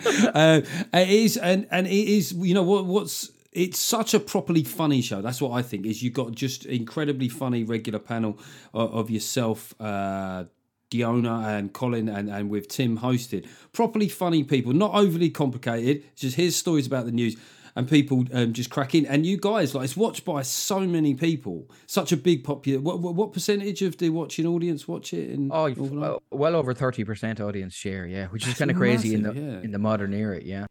uh, it is, and and it is. You know what? What's it's such a properly funny show. That's what I think. Is you got just incredibly funny regular panel of, of yourself. Uh, Diona and Colin and, and with Tim hosted. Properly funny people, not overly complicated. Just here's stories about the news and people um, just crack in. And you guys, like, it's watched by so many people. Such a big popular. What, what, what percentage of the watching audience watch it? In Oh, well, well over thirty percent audience share, yeah, which is kind of crazy in the yeah. in the modern era, yeah.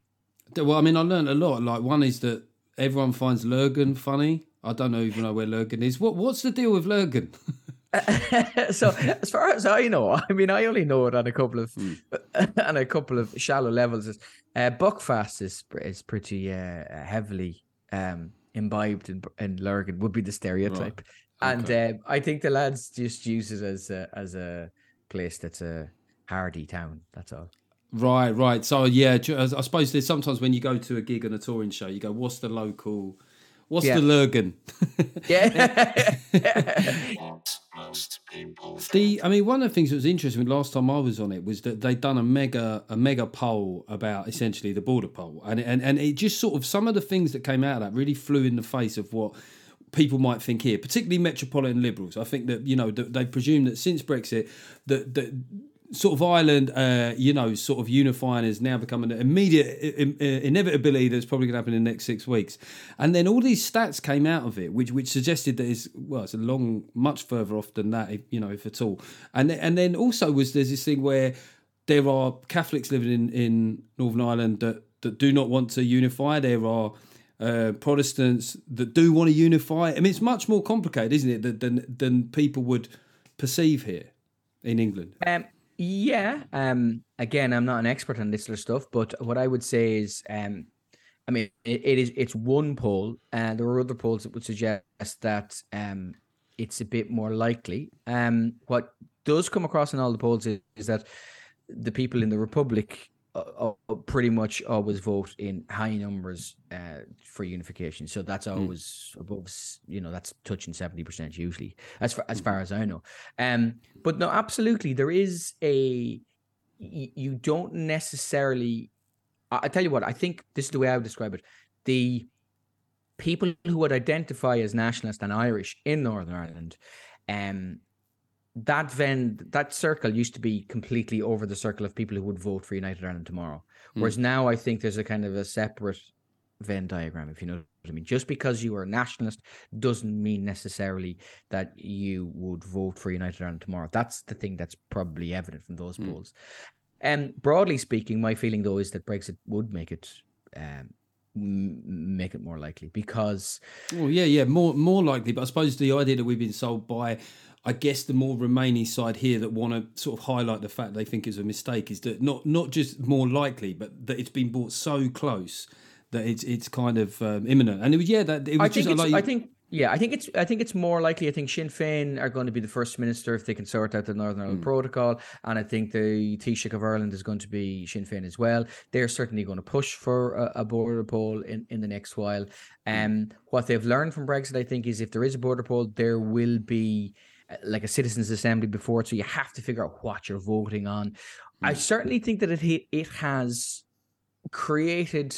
Well, I mean, I learned a lot. Like one is that everyone finds Lurgan funny. I don't know even know where Lurgan is. What What's the deal with Lurgan? so as far as I know, I mean, I only know it on a couple of Hmm. on a couple of shallow levels. Uh, Buckfast is is pretty uh, heavily um, imbibed in in Lurgan would be the stereotype, and uh, I think the lads just use it as a, as a place that's a hardy town. That's all. Right, right. So yeah, I suppose there's sometimes when you go to a gig on a touring show, you go, "What's the local? What's Yeah. the Lurgan?" Yeah. What most people think. The, I mean, one of the things that was interesting last time I was on it was that they'd done a mega, a mega poll about essentially the border poll, and and and it just sort of some of the things that came out of that really flew in the face of what people might think here, particularly metropolitan liberals. I think that you know they presume that since Brexit, that that sort of Ireland, uh, you know, sort of unifying is now becoming an immediate i- i- inevitability that's probably going to happen in the next six weeks. And then all these stats came out of it, which which suggested that it's well, it's a long, much further off than that, if, you know, if at all. And and then also was there's this thing where there are Catholics living in in Northern Ireland that that do not want to unify. There are uh, Protestants that do want to unify. I mean, it's much more complicated, isn't it, than than, than people would perceive here in England. Um, yeah. Um, again, I'm not an expert on this sort of stuff, but what I would say is, um, I mean, it, it is it's one poll, and there are other polls that would suggest that um, it's a bit more likely. Um, what does come across in all the polls is, is that the people in the Republic uh, uh, pretty much always vote in high numbers uh, for unification. So that's always above, you know, that's touching seventy percent usually, as far as far as I know. Um, but no, absolutely, there is a. You don't necessarily. I, I tell you what, I think this is the way I would describe it. The people who would identify as nationalist and Irish in Northern Ireland, um, that Venn that circle used to be completely over the circle of people who would vote for United Ireland tomorrow. Hmm. Whereas now I think there's a kind of a separate Venn diagram, if you know what I mean. Just because you are a nationalist doesn't mean necessarily that you would vote for United Ireland tomorrow. That's the thing that's probably evident from those hmm. polls. And broadly speaking, my feeling though is that Brexit would make it um, make it more likely because Well, yeah, yeah, more more likely. But I suppose the idea that we've been sold by, I guess, the more remaining side here that want to sort of highlight the fact they think it's a mistake is that not not just more likely, but that it's been brought so close that it's it's kind of um, imminent. And it was yeah, that it was I just think, it's, like I think yeah, I think it's I think it's more likely. I think Sinn Féin are going to be the first minister if they can sort out the Northern Ireland Protocol, and I think the Taoiseach of Ireland is going to be Sinn Féin as well. They're certainly going to push for a, a border poll in, in the next while. Um, what they've learned from Brexit, I think, is if there is a border poll, there will be like a citizens' assembly before so you have to figure out what you're voting on. I hmm. certainly think that it it has created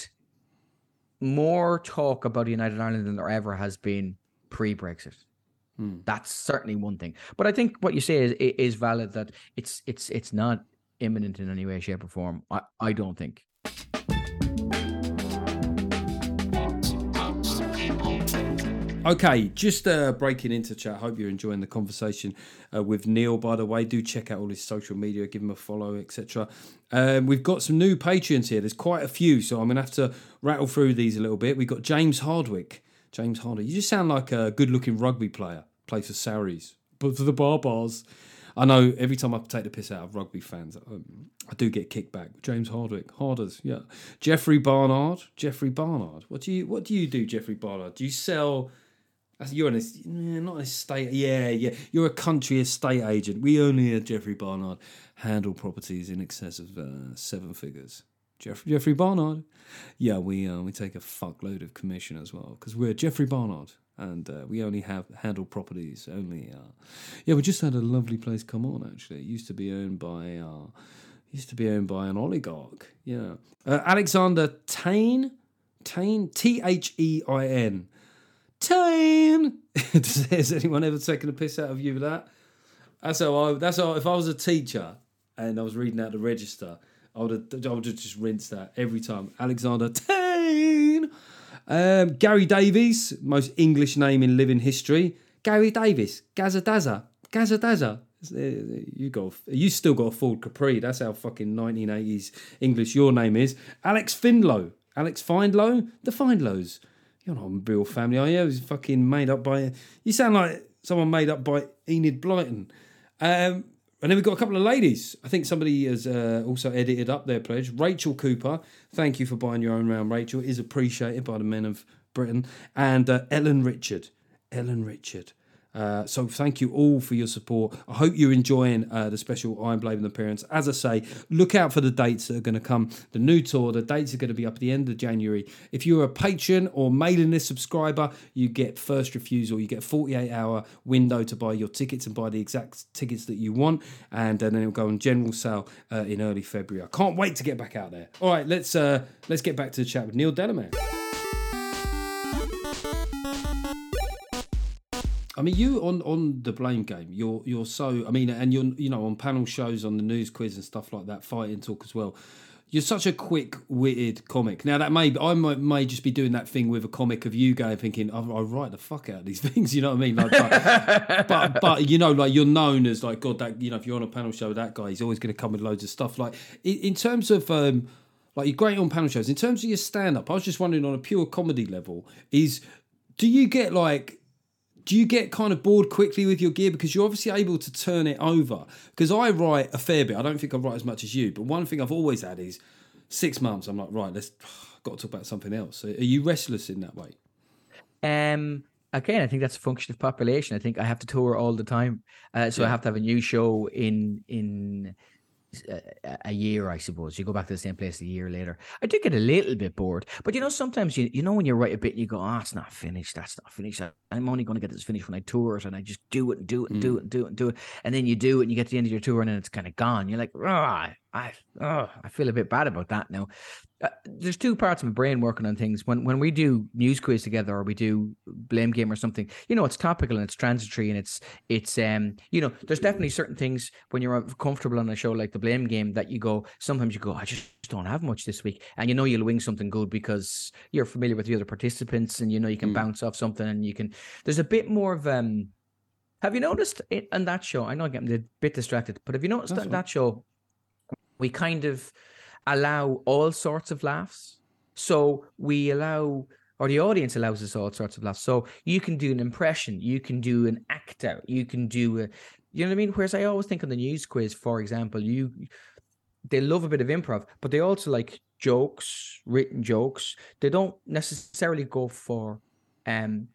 more talk about United Ireland than there ever has been pre-Brexit. Hmm. That's certainly one thing. But I think what you say is is valid that it's it's it's not imminent in any way, shape, or form. I, I don't think. Okay, just uh, breaking into chat. Hope you're enjoying the conversation uh, with Neil. By the way, do check out all his social media, give him a follow, etc. Um, we've got some new patrons here. There's quite a few, so I'm gonna have to rattle through these a little bit. We've got James Hardwick. James Hardwick, you just sound like a good-looking rugby player. Plays for Saris, but for the Barbars. I know every time I take the piss out of rugby fans, um, I do get kickback. James Hardwick, Harders, yeah. Jeffrey Barnard, Jeffrey Barnard. What do you what do you do, Jeffrey Barnard? Do you sell? You're an eh, not estate. Yeah, yeah. You're a country estate agent. We only at Jeffrey Barnard handle properties in excess of uh, seven figures. Jeff, Jeffrey Barnard. Yeah, we uh, we take a fuckload of commission as well because we're Jeffrey Barnard and uh, we only have handle properties. Only, uh, yeah, we just had a lovely place come on. Actually, it used to be owned by uh, used to be owned by an oligarch. Yeah, uh, Alexander Tain, Tain, T H E I N. Tain. Has anyone ever taken a piss out of you with that? That's how I. That's how. If I was a teacher and I was reading out the register, I would have. I would have just rinse that every time. Alexander Tain. Um, Gary Davies, most English name in living history. Gary Davies. Gaza Daza. You got. You still got a Ford Capri. That's how fucking 1980s English your name is. Alex Findlow. Alex Findlow. The Findlows. You're not a real family, are you? It was fucking made up by. You sound like Someone made up by Enid Blyton. Um, and then we've got a couple of ladies. I think somebody has uh, also edited up their pledge. Rachel Cooper, thank you for buying your own round, Rachel. Is appreciated by the men of Britain. And uh, Ellen Richard. Ellen Richard. Uh, so thank you all for your support. I hope you're enjoying uh, the special Iron Blaven appearance. As I say, look out for the dates that are going to come. The new tour, the dates are going to be up at the end of January. If you're a patron or mailing list subscriber, you get first refusal. You get a 48 hour window to buy your tickets and buy the exact tickets that you want, and, and then it'll go on general sale uh, in early February. I can't wait to get back out there. All right, let's uh, let's get back to the chat with Neil Delamere. I mean, you on on the blame game. You're you're so. I mean, and you're you know on panel shows on the news quiz and stuff like that, fighting talk as well. You're such a quick-witted comic. Now that may I might, may just be doing that thing with a comic of you going thinking I, I write the fuck out of these things. You know what I mean? Like, but, but but you know like you're known as like God that you know if you're on a panel show with that guy, he's always going to come with loads of stuff. Like in, in terms of. um like you're great on panel shows. In terms of your stand up, I was just wondering on a pure comedy level, is do you get like do you get kind of bored quickly with your gear? Because you're obviously able to turn it over. Because i write a fair bit. I don't think i write as much as you but one thing i've always had is six months i'm like right let's got to talk about something else. Are you restless in that way? Um again i think that's a function of population. I think i have to tour all the time. Uh, so yeah. i have to have a new show in in a, year, I suppose. You go back to the same place a year later. I do get a little bit bored, but you know, sometimes you you know when you write a bit, you go, "Ah, oh, it's not finished. That's not finished. I'm only going to get this finished when I tour it, and I just do it and do it and mm. do it and do it and do it, and then you do it, and you get to the end of your tour, and then it's kind of gone. You're like, ah, I oh, I feel a bit bad about that now. Uh, there's two parts of my brain working on things. When when we do news quiz together or we do blame game or something, you know, it's topical and it's transitory and it's it's um you know, there's definitely certain things when you're comfortable on a show like the blame game that you go. Sometimes you go, I just don't have much this week, and you know you'll wing something good because you're familiar with the other participants and you know you can mm. bounce off something and you can. There's a bit more of um. Have you noticed it on that show? I know I'm getting a bit distracted, but have you noticed that, that show we kind of allow all sorts of laughs. So we allow, or the audience allows us all sorts of laughs. So you can do an impression, you can do an act out, you can do a, you know what I mean? Whereas I always think on the news quiz, for example, you they love a bit of improv, but they also like jokes, written jokes. They don't necessarily go for um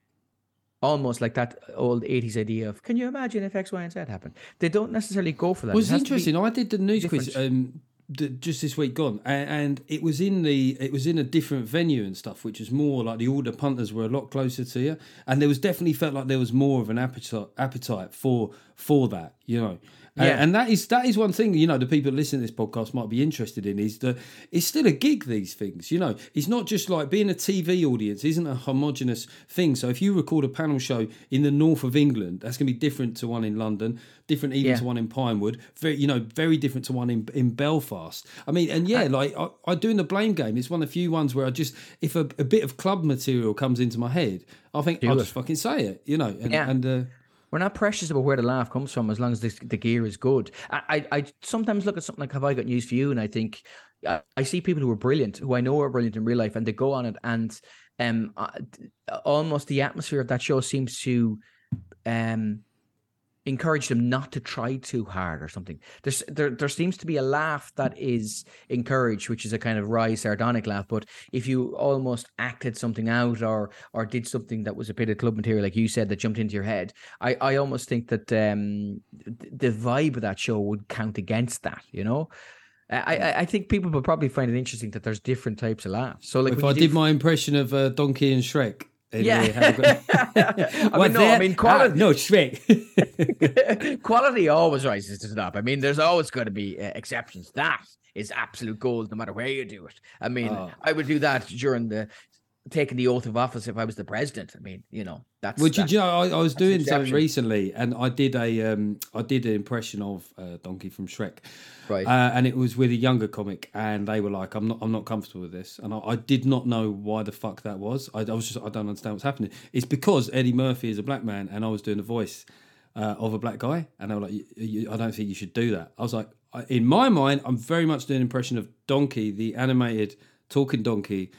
almost like that old 80s idea of can you imagine if X, Y, and Z happened? They don't necessarily go for that. Well, it's it interesting. I did the news different. quiz um, just this week gone, and, it was in the it was in a different venue and stuff, which was more like the older punters were a lot closer to you, and there was definitely felt like there was more of an appetite appetite for for that, you know. Uh, yeah. Uh, and that is that is one thing you know the people listening to this podcast might be interested in is that it's still a gig these things you know it's not just like being a TV audience isn't a homogenous thing so if you record a panel show in the north of England that's going to be different to one in London different even yeah. to one in Pinewood very you know very different to one in, in Belfast I mean and yeah like I, I doing the blame game it's one of the few ones where I just if a, a bit of club material comes into my head I think I'll just fucking say it you know and, yeah. and uh, we're not precious about where the laugh comes from as long as the, the gear is good. I, I, I sometimes look at something like Have I Got News for You? And I think uh, I see people who are brilliant, who I know are brilliant in real life, and they go on it, and um, almost the atmosphere of that show seems to um encourage them not to try too hard or something. There's there there seems to be a laugh that is encouraged, which is a kind of wry sardonic laugh. But if you almost acted something out or or did something that was a bit of club material, like you said, that jumped into your head, I I almost think that um the vibe of that show would count against that. You know. I, I think people would probably find it interesting that there's different types of laughs. So, like, if I did my impression of uh, Donkey and Shrek, yeah. I mean, no, I mean, quality. Ah, no, Shrek. quality always rises to the top. I mean, there's always going to be uh, exceptions. That is absolute gold, no matter where you do it. I mean, oh. I would do that during the taking the oath of office if I was the president. I mean, you know, that's. Well, you know, I, I was doing something recently, and I did a, um, I did an impression of uh, Donkey from Shrek, right? Uh, and it was with a younger comic, and they were like, "I'm not, I'm not comfortable with this," and I, I did not know why the fuck that was. I, I, was just, I don't understand what's happening. It's because Eddie Murphy is a black man, and I was doing the voice uh, of a black guy, and they were like, "I don't think you should do that." I was like, in my mind, I'm very much doing an impression of Donkey, the animated talking donkey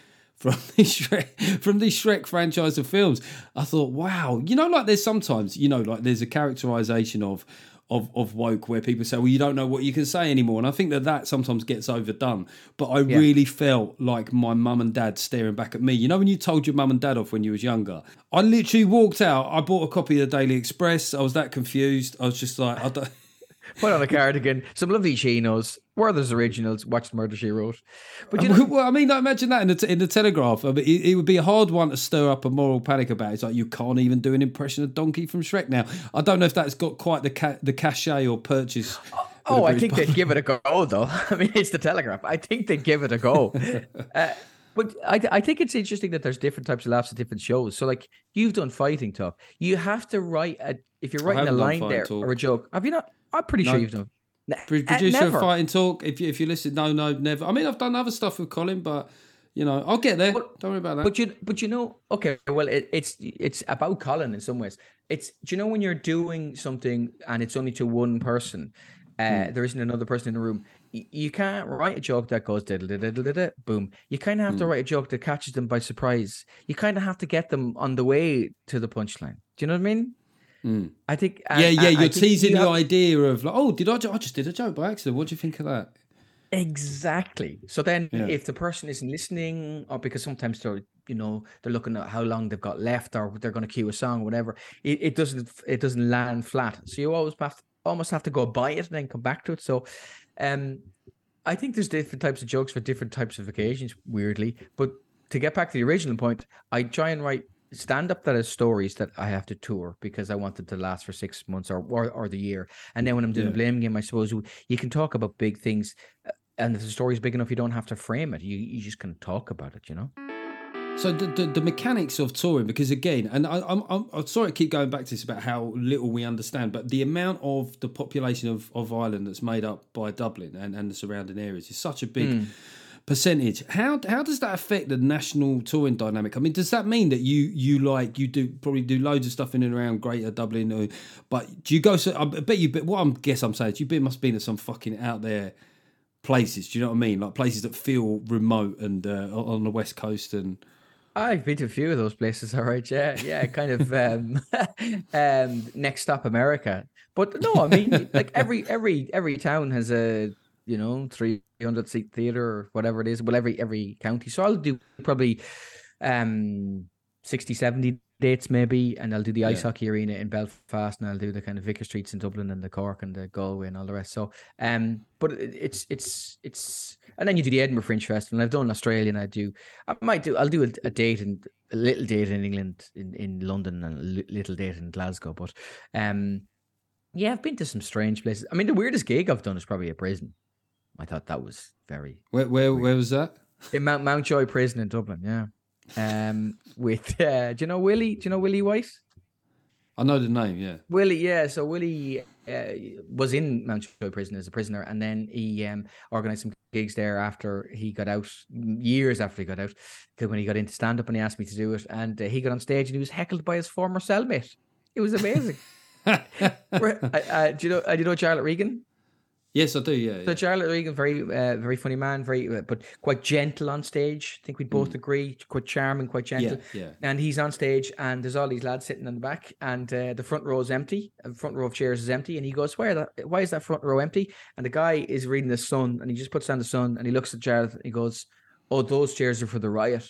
from the Shrek from the Shrek franchise of films. I thought, wow, you know, like there's sometimes, you know, like there's a characterization of of of woke where people say, well, you don't know what you can say anymore, and I think that that sometimes gets overdone. But I Yeah. really felt like my mum and dad staring back at me. You know, when you told your mum and dad off when you was younger, I literally walked out. I bought a copy of the Daily Express. I was that confused. I was just like, I don't. Put on a cardigan, some lovely chinos, Werther's originals, watched Murder She Wrote. But you know, well, I mean, like, imagine that in the in the Telegraph. I mean, it, it would be a hard one to stir up a moral panic about. It's like you can't even do an impression of Donkey from Shrek now. I don't know if that's got quite the ca- the cachet or purchase. Oh, I British think they'd give it a go, though. I mean, it's the Telegraph. I think they'd give it a go. uh, but I, I think it's interesting that there's different types of laughs at different shows. So, like, you've done fighting talk. You have to write a if you're writing a line there Talk. or a joke. Have you not? I'm pretty sure you've done. Uh, Producer never. of Fighting Talk. If you if you listen, no, no, never. I mean, I've done other stuff with Colin, but you know, I'll get there. But- don't worry about that. But you, but you know, okay, well, it, it's it's about Colin in some ways. It's do you know when you're doing something and it's only to one person, uh, Hmm. there isn't another person in the room. y- You can't write a joke that goes diddle diddle diddle boom. You kind of have to Hmm. write a joke that catches them by surprise. You kind of have to get them on the way to the punchline. Do you know what I mean? Hmm. I think. yeah, and- yeah, and you're teasing you the have- idea of like, oh, did I? ju- I just did a joke by accident. What do you think of that? Exactly. So then, Yeah. if the person isn't listening, or because sometimes they're, you know, they're looking at how long they've got left, or they're going to cue a song, or whatever, it, it doesn't it doesn't land flat. So you always have to, almost have to go buy it and then come back to it. So, um, I think there's different types of jokes for different types of occasions. Weirdly, but to get back to the original point, I try and write stand up that is stories that I have to tour because I want it to last for six months or or, or the year. And then when I'm doing Yeah. a blame game, I suppose you can talk about big things uh, and if the story's big enough, you don't have to frame it. You you just can talk about it, you know. So the, the, the mechanics of touring, because again, and I, I'm, I'm I'm sorry to keep going back to this about how little we understand, but the amount of the population of, of Ireland that's made up by Dublin and, and the surrounding areas is such a big Hmm. percentage. How how does that affect the national touring dynamic? I mean, does that mean that you you like you do probably do loads of stuff in and around Greater Dublin, or, but do you go? So I bet you. But what I'm guess I'm saying, is you bet must be in some fucking out there places. Do you know what I mean? Like places that feel remote and uh, on the west coast and. I've been to a few of those places, all right. Yeah, yeah, kind of um um next stop America. But no, I mean like every every every town has a you know 300 seat theater or whatever it is. Well, every every county. So I'll do probably um 60 70 dates maybe and I'll do the ice hockey arena in Belfast and I'll do the kind of Vicar Streets in Dublin and the Cork and the Galway and all the rest. So um but it's it's it's and then you do the Edinburgh Fringe Festival and I've done Australia and I do I might do I'll do a, a date and a little date in England in, in London and a little date in Glasgow but um yeah I've been to some strange places. I mean the weirdest gig I've done is probably a prison. I thought that was very Where where where was that? in Mount Mountjoy Prison in Dublin, yeah. Um, with uh, do you know Willie? Do you know Willie White? I know the name. Yeah. Willie, yeah. So Willie uh, was in Mountjoy Prison as a prisoner, and then he um, organized some gigs there after he got out, years after he got out, when he got into stand up, and he asked me to do it, and uh, he got on stage and he was heckled by his former cellmate. It was amazing. I- I- do you know? Uh, do you know Charlotte Regan? Yes, I do. Yeah. So yeah. Charlotte Regan, very, uh, very funny man, very, uh, but quite gentle on stage. I think we both agree, quite charming, quite gentle. Mm. yeah. And he's on stage, and there's all these lads sitting in the back, and uh, the front row is empty. The front row of chairs is empty, and he goes, "Why that? Why is that front row empty?" And the guy is reading the Sun, and he just puts down the Sun, and he looks at Charlotte, and he goes, "Oh, those chairs are for the riot."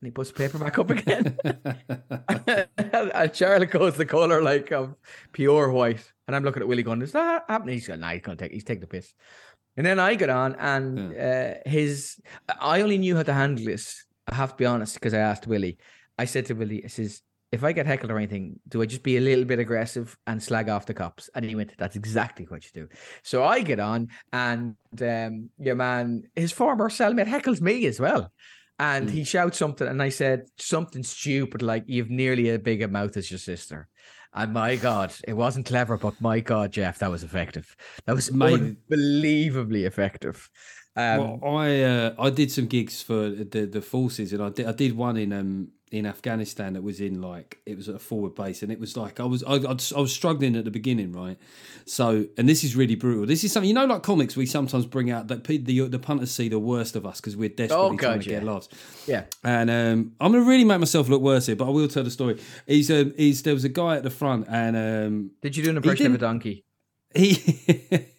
And he puts the paper back up again. and Charlotte goes the color like of pure white, and I'm looking at Willie going, "Is that happening?" He's going, "Nah, he's gonna take, he's taking the piss." And then I got on, and uh, his, I only knew how to handle this. I have to be honest, because I asked Willie. I said to Willie, I says, if I get heckled or anything, do I just be a little bit aggressive and slag off the cops? And he went, that's exactly what you do. So I get on, and um, your man, his former cellmate heckles me as well. And he shouts something, and I said something stupid like, You've nearly as big a mouth as your sister. And my God, it wasn't clever, but my God, Geoff, that was effective. That was Mate. unbelievably effective. Um, well, I uh, I did some gigs for the the forces, and I did I did one in um in Afghanistan that was in like it was at a forward base, and it was like I was I, I was struggling at the beginning, right? So, and this is really brutal. This is something you know, like comics, we sometimes bring out that the the punters see the worst of us because we're desperately Oh, trying God, to get yeah. laughs. yeah. And um, I'm gonna really make myself look worse here, but I will tell the story. He's um, he's there was a guy at the front, and um, Did you do an impression of a donkey? he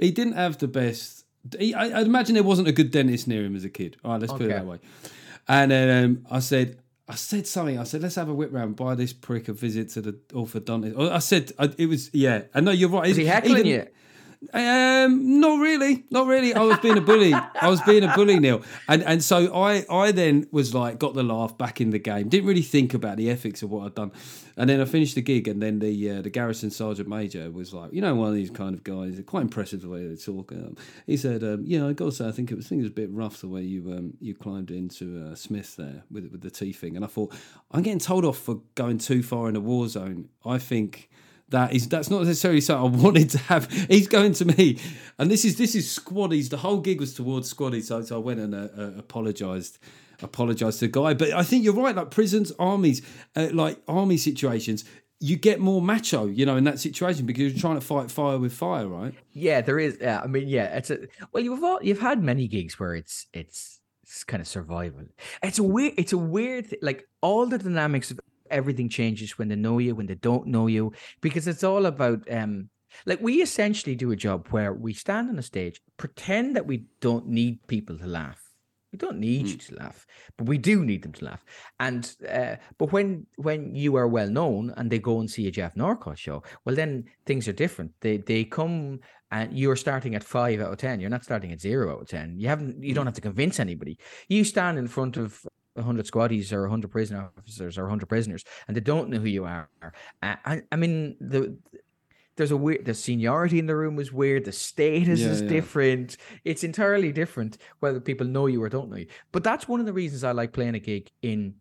he didn't have the best. He, I, I imagine there wasn't a good dentist near him as a kid. All right, let's put it that way. And um, I said, I said something. I said, let's have a whip round, buy this prick a visit to the orthodontist. Or I said, I, it was yeah. I know you're right. Was he heckling Even- you? Um, not really, not really. I was being a bully. I was being a bully, Neil, and and so I I then was like got the laugh back in the game. Didn't really think about the ethics of what I'd done, and then I finished the gig, and then the uh, the garrison sergeant major was like, you know, one of these kind of guys, quite impressive the way they talk. Um, he said, um, yeah, I got to say, I think it was, I think it was a bit rough the way you um, you climbed into uh, Smith there with with the teeth thing, and I thought I'm getting told off for going too far in a war zone. I think that is that's not necessarily something I wanted to have. He's going to me, and this is this is squaddies. The whole gig was towards squaddies, so, so I went and uh, uh, apologized. Apologized to the guy, but I think you're right. Like prisons, armies, uh, like army situations, you get more macho, you know, in that situation because you're trying to fight fire with fire, right? Yeah, there is. Yeah, I mean, yeah, it's a well. You've all, you've had many gigs where it's it's it's kind of survival. It's a weird. It's a weird. Like all the dynamics of everything changes when they know you, when they don't know you, because it's all about um. Like we essentially do a job where we stand on a stage, pretend that we don't need people to laugh. We don't need you to laugh, but we do need them to laugh. And uh, but when when you are well known and they go and see a Geoff Norcott show, well then things are different. They they come and you're starting at five out of ten. You're not starting at zero out of ten. You haven't you don't have to convince anybody. You stand in front of. 100 squaddies or 100 prison officers or 100 prisoners and they don't know who you are. Uh, I, I mean the there's a weird the seniority in the room is weird the status Yeah, is yeah. different. It's entirely different whether people know you or don't know you. But that's one of the reasons i like playing a gig in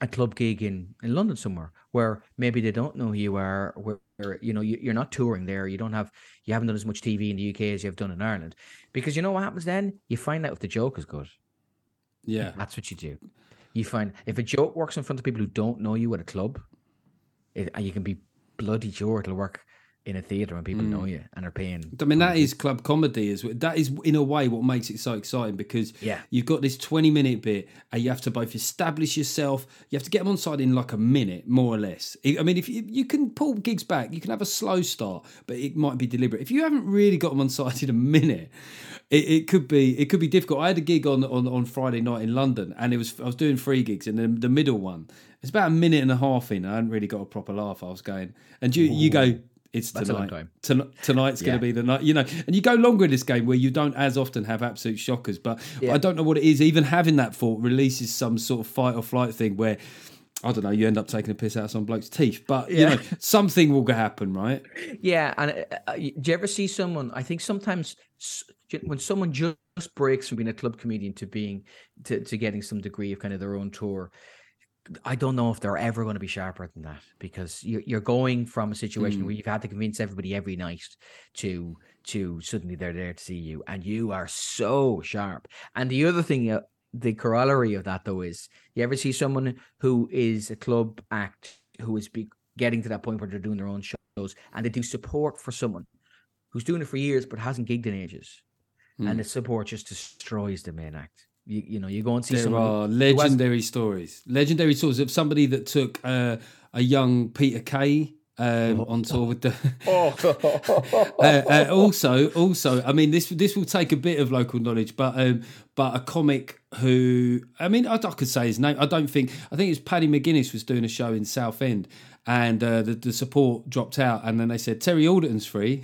a club gig in in london somewhere where maybe they don't know who you are where, where, you know you, you're not touring there you don't have you haven't done as much tv in the uk as you've done in ireland. Because you know what happens then? You find out if the joke is good. Yeah, that's what you do you find if a joke works in front of people who don't know you at a club it, and you can be bloody sure it'll work in a theater when people know hmm. you and are paying I mean, that is club comedy. Is that is in a way what makes it so exciting because Yeah. you've got this twenty minute bit, and you have to both establish yourself. You have to get them on side in like a minute, more or less. I mean, if you, you can pull gigs back, you can have a slow start, but it might be deliberate. If you haven't really got them on side in a minute, it, it could be it could be difficult. I had a gig on on on Friday night in London, and it was I was doing three gigs, and then the middle one it's about a minute and a half in. I hadn't really got a proper laugh. I was going, and you you go. It's That's tonight. time. Ton- tonight's going to be the night, you know. And you go longer in this game where you don't as often have absolute shockers. But Yeah. I don't know what it is. Even having that thought releases some sort of fight or flight thing where I don't know. You end up taking a piss out of some bloke's teeth. But you Yeah. know, something will happen, right? Yeah, and uh, uh, do you ever see someone? I think sometimes when someone just breaks from being a club comedian to being to, to getting some degree of kind of their own tour, I don't know if they're ever going to be sharper than that because you're you're going from a situation where you've had to convince everybody every night to to suddenly they're there to see you and you are so sharp. And the other thing, uh, the corollary of that though is you ever see someone who is a club act who is be, getting to that point where they're doing their own shows and they do support for someone who's doing it for years but hasn't gigged in ages, and the support just destroys the main act. You, you know, you go and see There someone. are who has- legendary stories. Legendary stories of somebody that took uh, a young Peter Kay um, on tour with the. uh, uh, also, also, I mean, this this will take a bit of local knowledge, but um, but a comic who, I mean, I, I could say his name. I don't think. I think it's Paddy McGuinness was doing a show in Southend, and uh, the the support dropped out, and then they said Terry Alderton's free.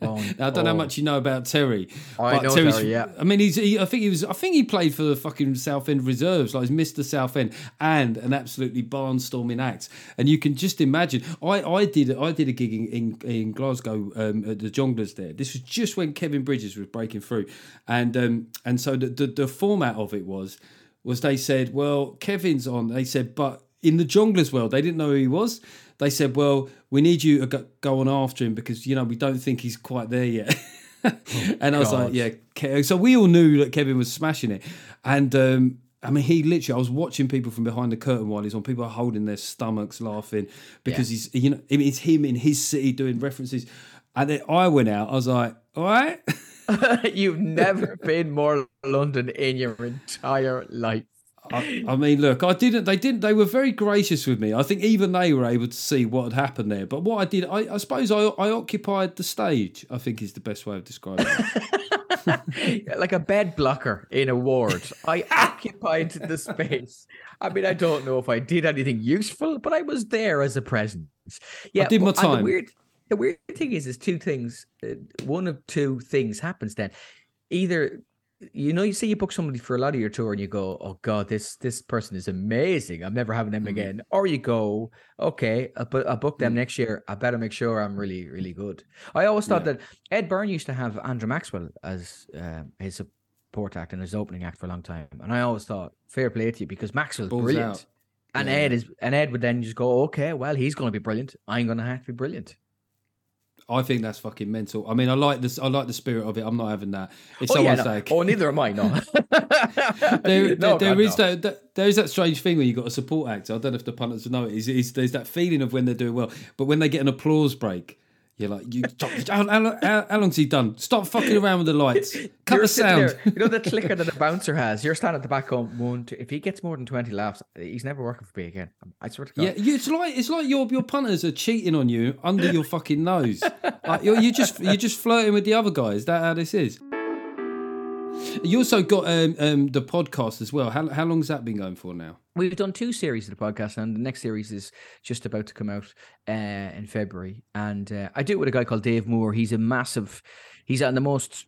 Oh, Now, I don't know how oh. much you know about Terry. I but know Terry's- Terry, yeah. I mean, he's. He, I think he was. I think he played for the fucking Southend reserves, like he's Mr. Southend, and an absolutely barnstorming act. And you can just imagine. I, I did. I did a gig in in, in Glasgow um, at the Jongleurs there. This was just when Kevin Bridges was breaking through, and um, and so the, the the format of it was was they said, well, Kevin's on. They said, but in the Jongleurs world, they didn't know who he was. They said, well, we need you to go, on after him because you know we don't think he's quite there yet. and I was God. like, yeah. So we all knew that Kevin was smashing it, and um, I mean, he literally. I was watching people from behind the curtain while he's on. People are holding their stomachs, laughing because he's, you know it's him in his city doing references, and then I went out. I was like, all right. You've never been more London in your entire life. I, I mean, look, I didn't. They didn't. They were very gracious with me. I think even they were able to see what had happened there. But what I did, I, I suppose, I, I occupied the stage. I think is the best way of describing it. like a bed blocker in a ward. I occupied the space. I mean, I don't know if I did anything useful, but I was there as a presence. Yeah, did my time. The weird, the weird thing is, is two things. uh, One of two things happens then. Either you know, you say you book somebody for a lot of your tour, and you go, "Oh God, this this person is amazing. I'm never having them Mhm. again." Or you go, "Okay, I bu- I book them Mm. next year. I better make sure I'm really really good." I always thought Yeah. that Ed Byrne used to have Andrew Maxwell as uh, his support act and his opening act for a long time, and I always thought, "Fair play to you," because Maxwell's Balls brilliant. out. And Yeah. Ed is, and Ed would then just go, okay, well, he's going to be brilliant. I'm going to have to be brilliant. I think that's fucking mental. I mean, I like this. I like the spirit of it. I'm not having that. If Oh, yeah, someone's no. like, oh, neither am I. Not. there, No, there, there God, that, that there is that strange thing where you've got a support actor. I don't know if the punters know it. Is, is there's that feeling of when they're doing well, but when they get an applause break, you're like, you stop, how, how, how, how long's he done? Stop fucking around with the lights. Cut You're the sound. there, you know the clicker that the bouncer has. You're standing at the back going one, two. If he gets more than twenty laughs, he's never working for me again. I swear to God. Yeah, you, it's like it's like your your punters are cheating on you under your fucking nose. Like you're, you're just you're just flirting with the other guys. Is that how this is? You also got um, um, the podcast as well. How how long's that been going for now? We've done two series of the podcast, and the next series is just about to come out uh, in February. And uh, I do it with a guy called Dave Moore. He's a massive, he's on the most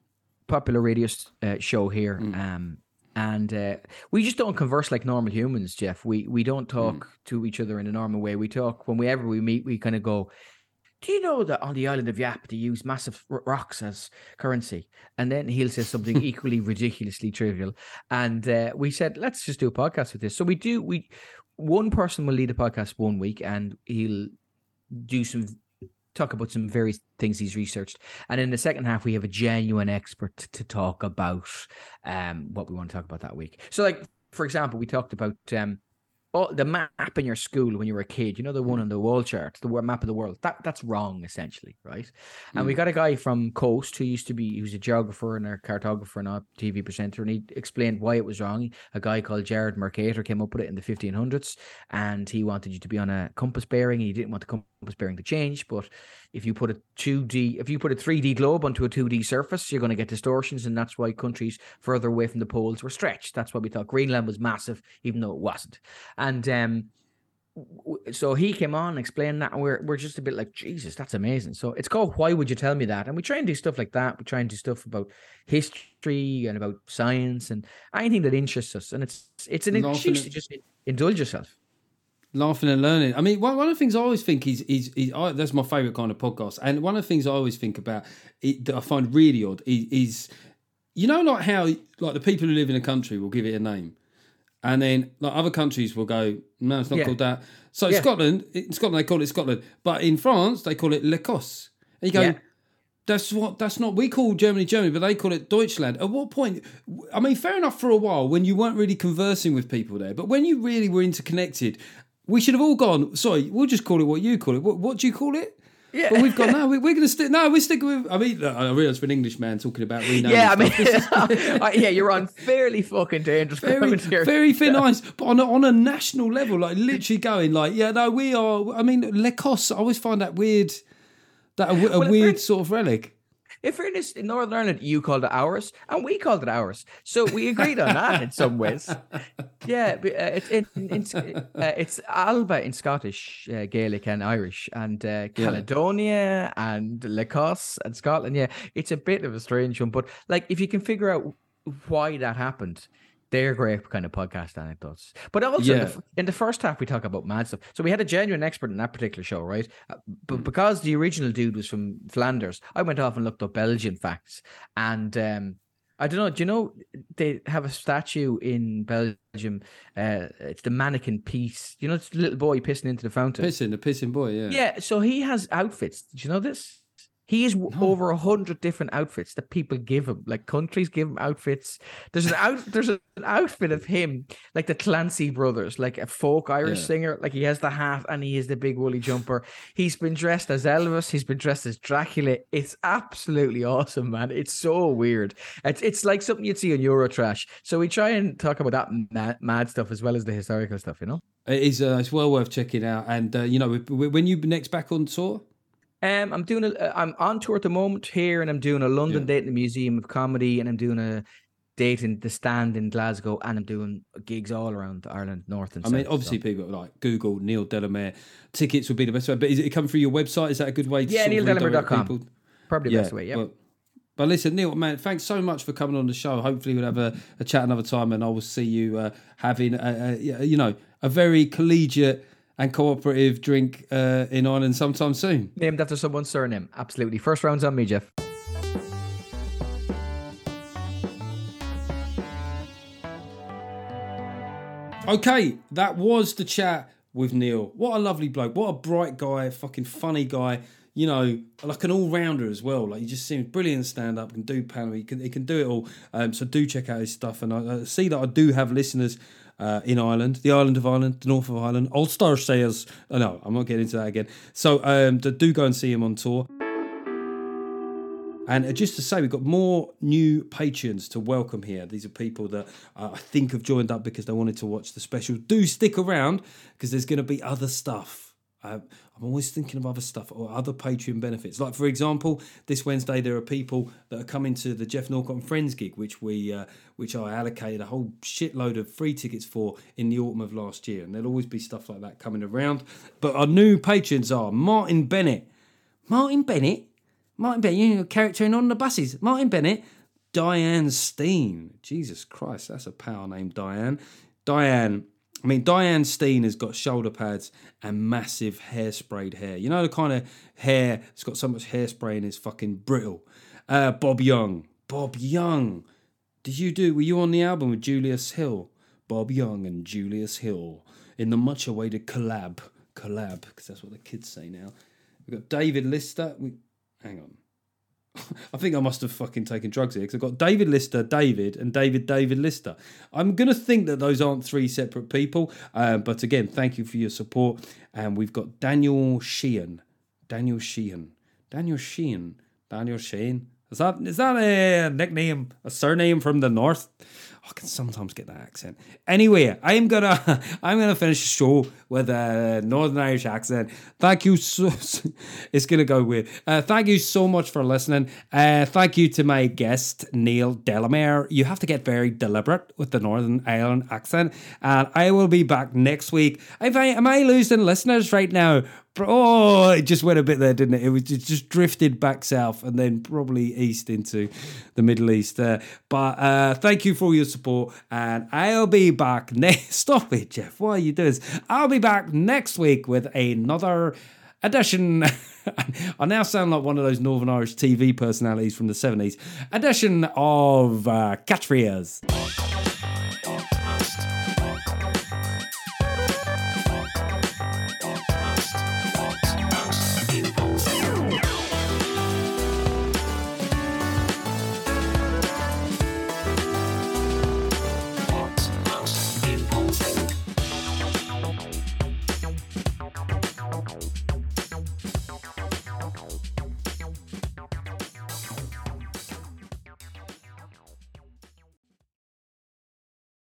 popular radio uh, show here. Um, and uh, we just don't converse like normal humans, Geoff. We we don't talk to each other in a normal way. We talk whenever we meet. We kind of go. Do you know that on the island of Yap they use massive r- rocks as currency? And then he'll say something equally ridiculously trivial. And uh, we said, let's just do a podcast with this. So we do. We one person will lead a podcast one week, and he'll do some talk about some various things he's researched. And in the second half, we have a genuine expert to talk about um, what we want to talk about that week. So, like for example, we talked about um, oh, the map in your school when you were a kid. You know the one mm. on the wall chart, the map of the world. That that's wrong essentially, right? And we mm. got a guy from Coast who used to be he was a geographer and a cartographer and a TV presenter, and he explained why it was wrong. A guy called Gerard Mercator came up with it in the 1500s, and he wanted you to be on a compass bearing, and he didn't want the compass bearing to change. But if you put a 2D, if you put a 3D globe onto a 2D surface, you're going to get distortions, and that's why countries further away from the poles were stretched. That's why we thought Greenland was massive, even though it wasn't. And um, so he came on explaining that and we're we're just a bit like Jesus that's amazing. So it's called why would you tell me that? And we try and do stuff like that. We try and do stuff about history and about science and anything that interests us. And it's it's an excuse to just indulge yourself laughing and learning. I mean, one, one of the things I always think is is, is I, that's my favorite kind of podcast, and one of the things I always think about it, that I find really odd is, is you know like how like the people who live in a country will give it a name, and then like other countries will go no, it's not Yeah. called that. So Yeah. Scotland, in Scotland they call it Scotland, but in France they call it L'Ecosse. And you go. Yeah. That's what. That's not. We call Germany Germany, but they call it Deutschland. At what point? I mean, fair enough for a while when you weren't really conversing with people there, but when you really were interconnected, we should have all gone. Sorry, we'll just call it what you call it. What, what do you call it? Yeah. But we've gone. No, we, we're going to stick. No, we're sticking with. I mean, I realise for an English man talking about renaming. yeah I mean yeah you're on fairly fucking dangerous very, very thin ice, but on a, on a national level, like literally going like, yeah, no, we are. I mean, L'Ecosse. I always find that weird. That a, a Well, weird sort of relic. In fairness, in Northern Ireland, you called it ours, and we called it ours. So we agreed on that in some ways. Yeah, but, uh, it's in, in, uh, it's Alba in Scottish, uh, Gaelic, and Irish, and uh, Caledonia and L'Ecosse and Scotland. Yeah, it's a bit of a strange one, but like if you can figure out why that happened. They're great kind of podcast anecdotes. But also, in, the, in the first half, we talk about mad stuff. So we had a genuine expert in that particular show, right? Uh, But because the original dude was from Flanders, I went off and looked up Belgian facts. And um, I don't know, do you know they have a statue in Belgium? Uh, it's the Manneken Pis. You know, it's the little boy pissing into the fountain. Pissing, the pissing boy. Yeah. Yeah, so he has outfits. Did you know this? He has over a hundred different outfits that people give him. Like countries give him outfits. There's an out. There's an outfit of him, like the Clancy brothers, like a folk Irish Yeah. singer. Like he has the hat and he has the big woolly jumper. He's been dressed as Elvis. He's been dressed as Dracula. It's absolutely awesome, man. It's so weird. It's it's like something you'd see on Eurotrash. So we try and talk about that mad, mad stuff as well as the historical stuff. You know. It is. Uh, it's well worth checking out. And uh, you know, when you next back on tour, Um, I'm doing a. I'm on tour at the moment here, and I'm doing a London Yeah. date in the Museum of Comedy, and I'm doing a date in the Stand in Glasgow, and I'm doing gigs all around Ireland, north and I south. I mean, obviously, so. people like Google Neil Delamere. Tickets would be the best way. But is it come through your website? Is that a good way? to Yeah, sort of redirect neildelamere.com. people? probably the best way. Yeah. But, but listen, Neil, man, thanks so much for coming on the show. Hopefully, we'll have a, a chat another time, and I will see you uh, having, a, a, you know, a very collegiate and cooperative drink uh, in Ireland sometime soon. Named after someone's surname. Absolutely. First round's on me, Geoff. Okay, that was the chat with Neil. What a lovely bloke. What a bright guy, fucking funny guy. You know, like an all rounder as well. Like he just seems brilliant stand up, can do panel, he can he can do it all. Um, so do check out his stuff. And I, I see that I do have listeners uh, in Ireland, the island of Ireland, the north of Ireland. Ulster says, oh, no, I'm not getting into that again. So um, do go and see him on tour. And uh, just to say, we've got more new patrons to welcome here. These are people that uh, I think have joined up because they wanted to watch the special. Do stick around because there's going to be other stuff. Uh, I'm always thinking of other stuff or other Patreon benefits. Like, for example, this Wednesday there are people that are coming to the Geoff Norcott and Friends gig, which we, uh, which I allocated a whole shitload of free tickets for in the autumn of last year. And there'll always be stuff like that coming around. But our new patrons are Martin Bennett. Martin Bennett? Martin Bennett, you know, character in On the Buses. Martin Bennett, Diane Steen. Jesus Christ, that's a power name, Diane. Diane, I mean, Diane Steen has got shoulder pads and massive hairsprayed hair. You know the kind of hair that's got so much hairspray and it's fucking brittle. Uh, Bob Young. Bob Young. Did you do, were you on the album with Julius Hill? Bob Young and Julius Hill in the much awaited collab. Collab, because that's what the kids say now. We've got David Lister. We, hang on. I think I must have fucking taken drugs here because I've got David Lister, David, and David, David Lister. I'm going to think that those aren't three separate people. Uh, but again, thank you for your support. And we've got Daniel Sheehan. Daniel Sheehan. Daniel Sheehan. Daniel Sheehan. Is that is that a nickname, a surname from the north? I can sometimes get that accent. Anyway, I'm gonna I'm gonna finish the show with a Northern Irish accent. Thank you so. It's gonna go weird. Uh, thank you so much for listening. Uh, thank you to my guest Neil Delamere. You have to get very deliberate with the Northern Ireland accent, and I will be back next week. If I, am I losing listeners right now? Oh, it just went a bit there, didn't it? It was it just drifted back south and then probably east into the Middle East. Uh, but uh, thank you for your support, and I'll be back next. Stop it, Geoff. What are you doing? I'll be back next week with another edition. I now sound like one of those Northern Irish TV personalities from the seventies. Edition of uh, Catchphrase.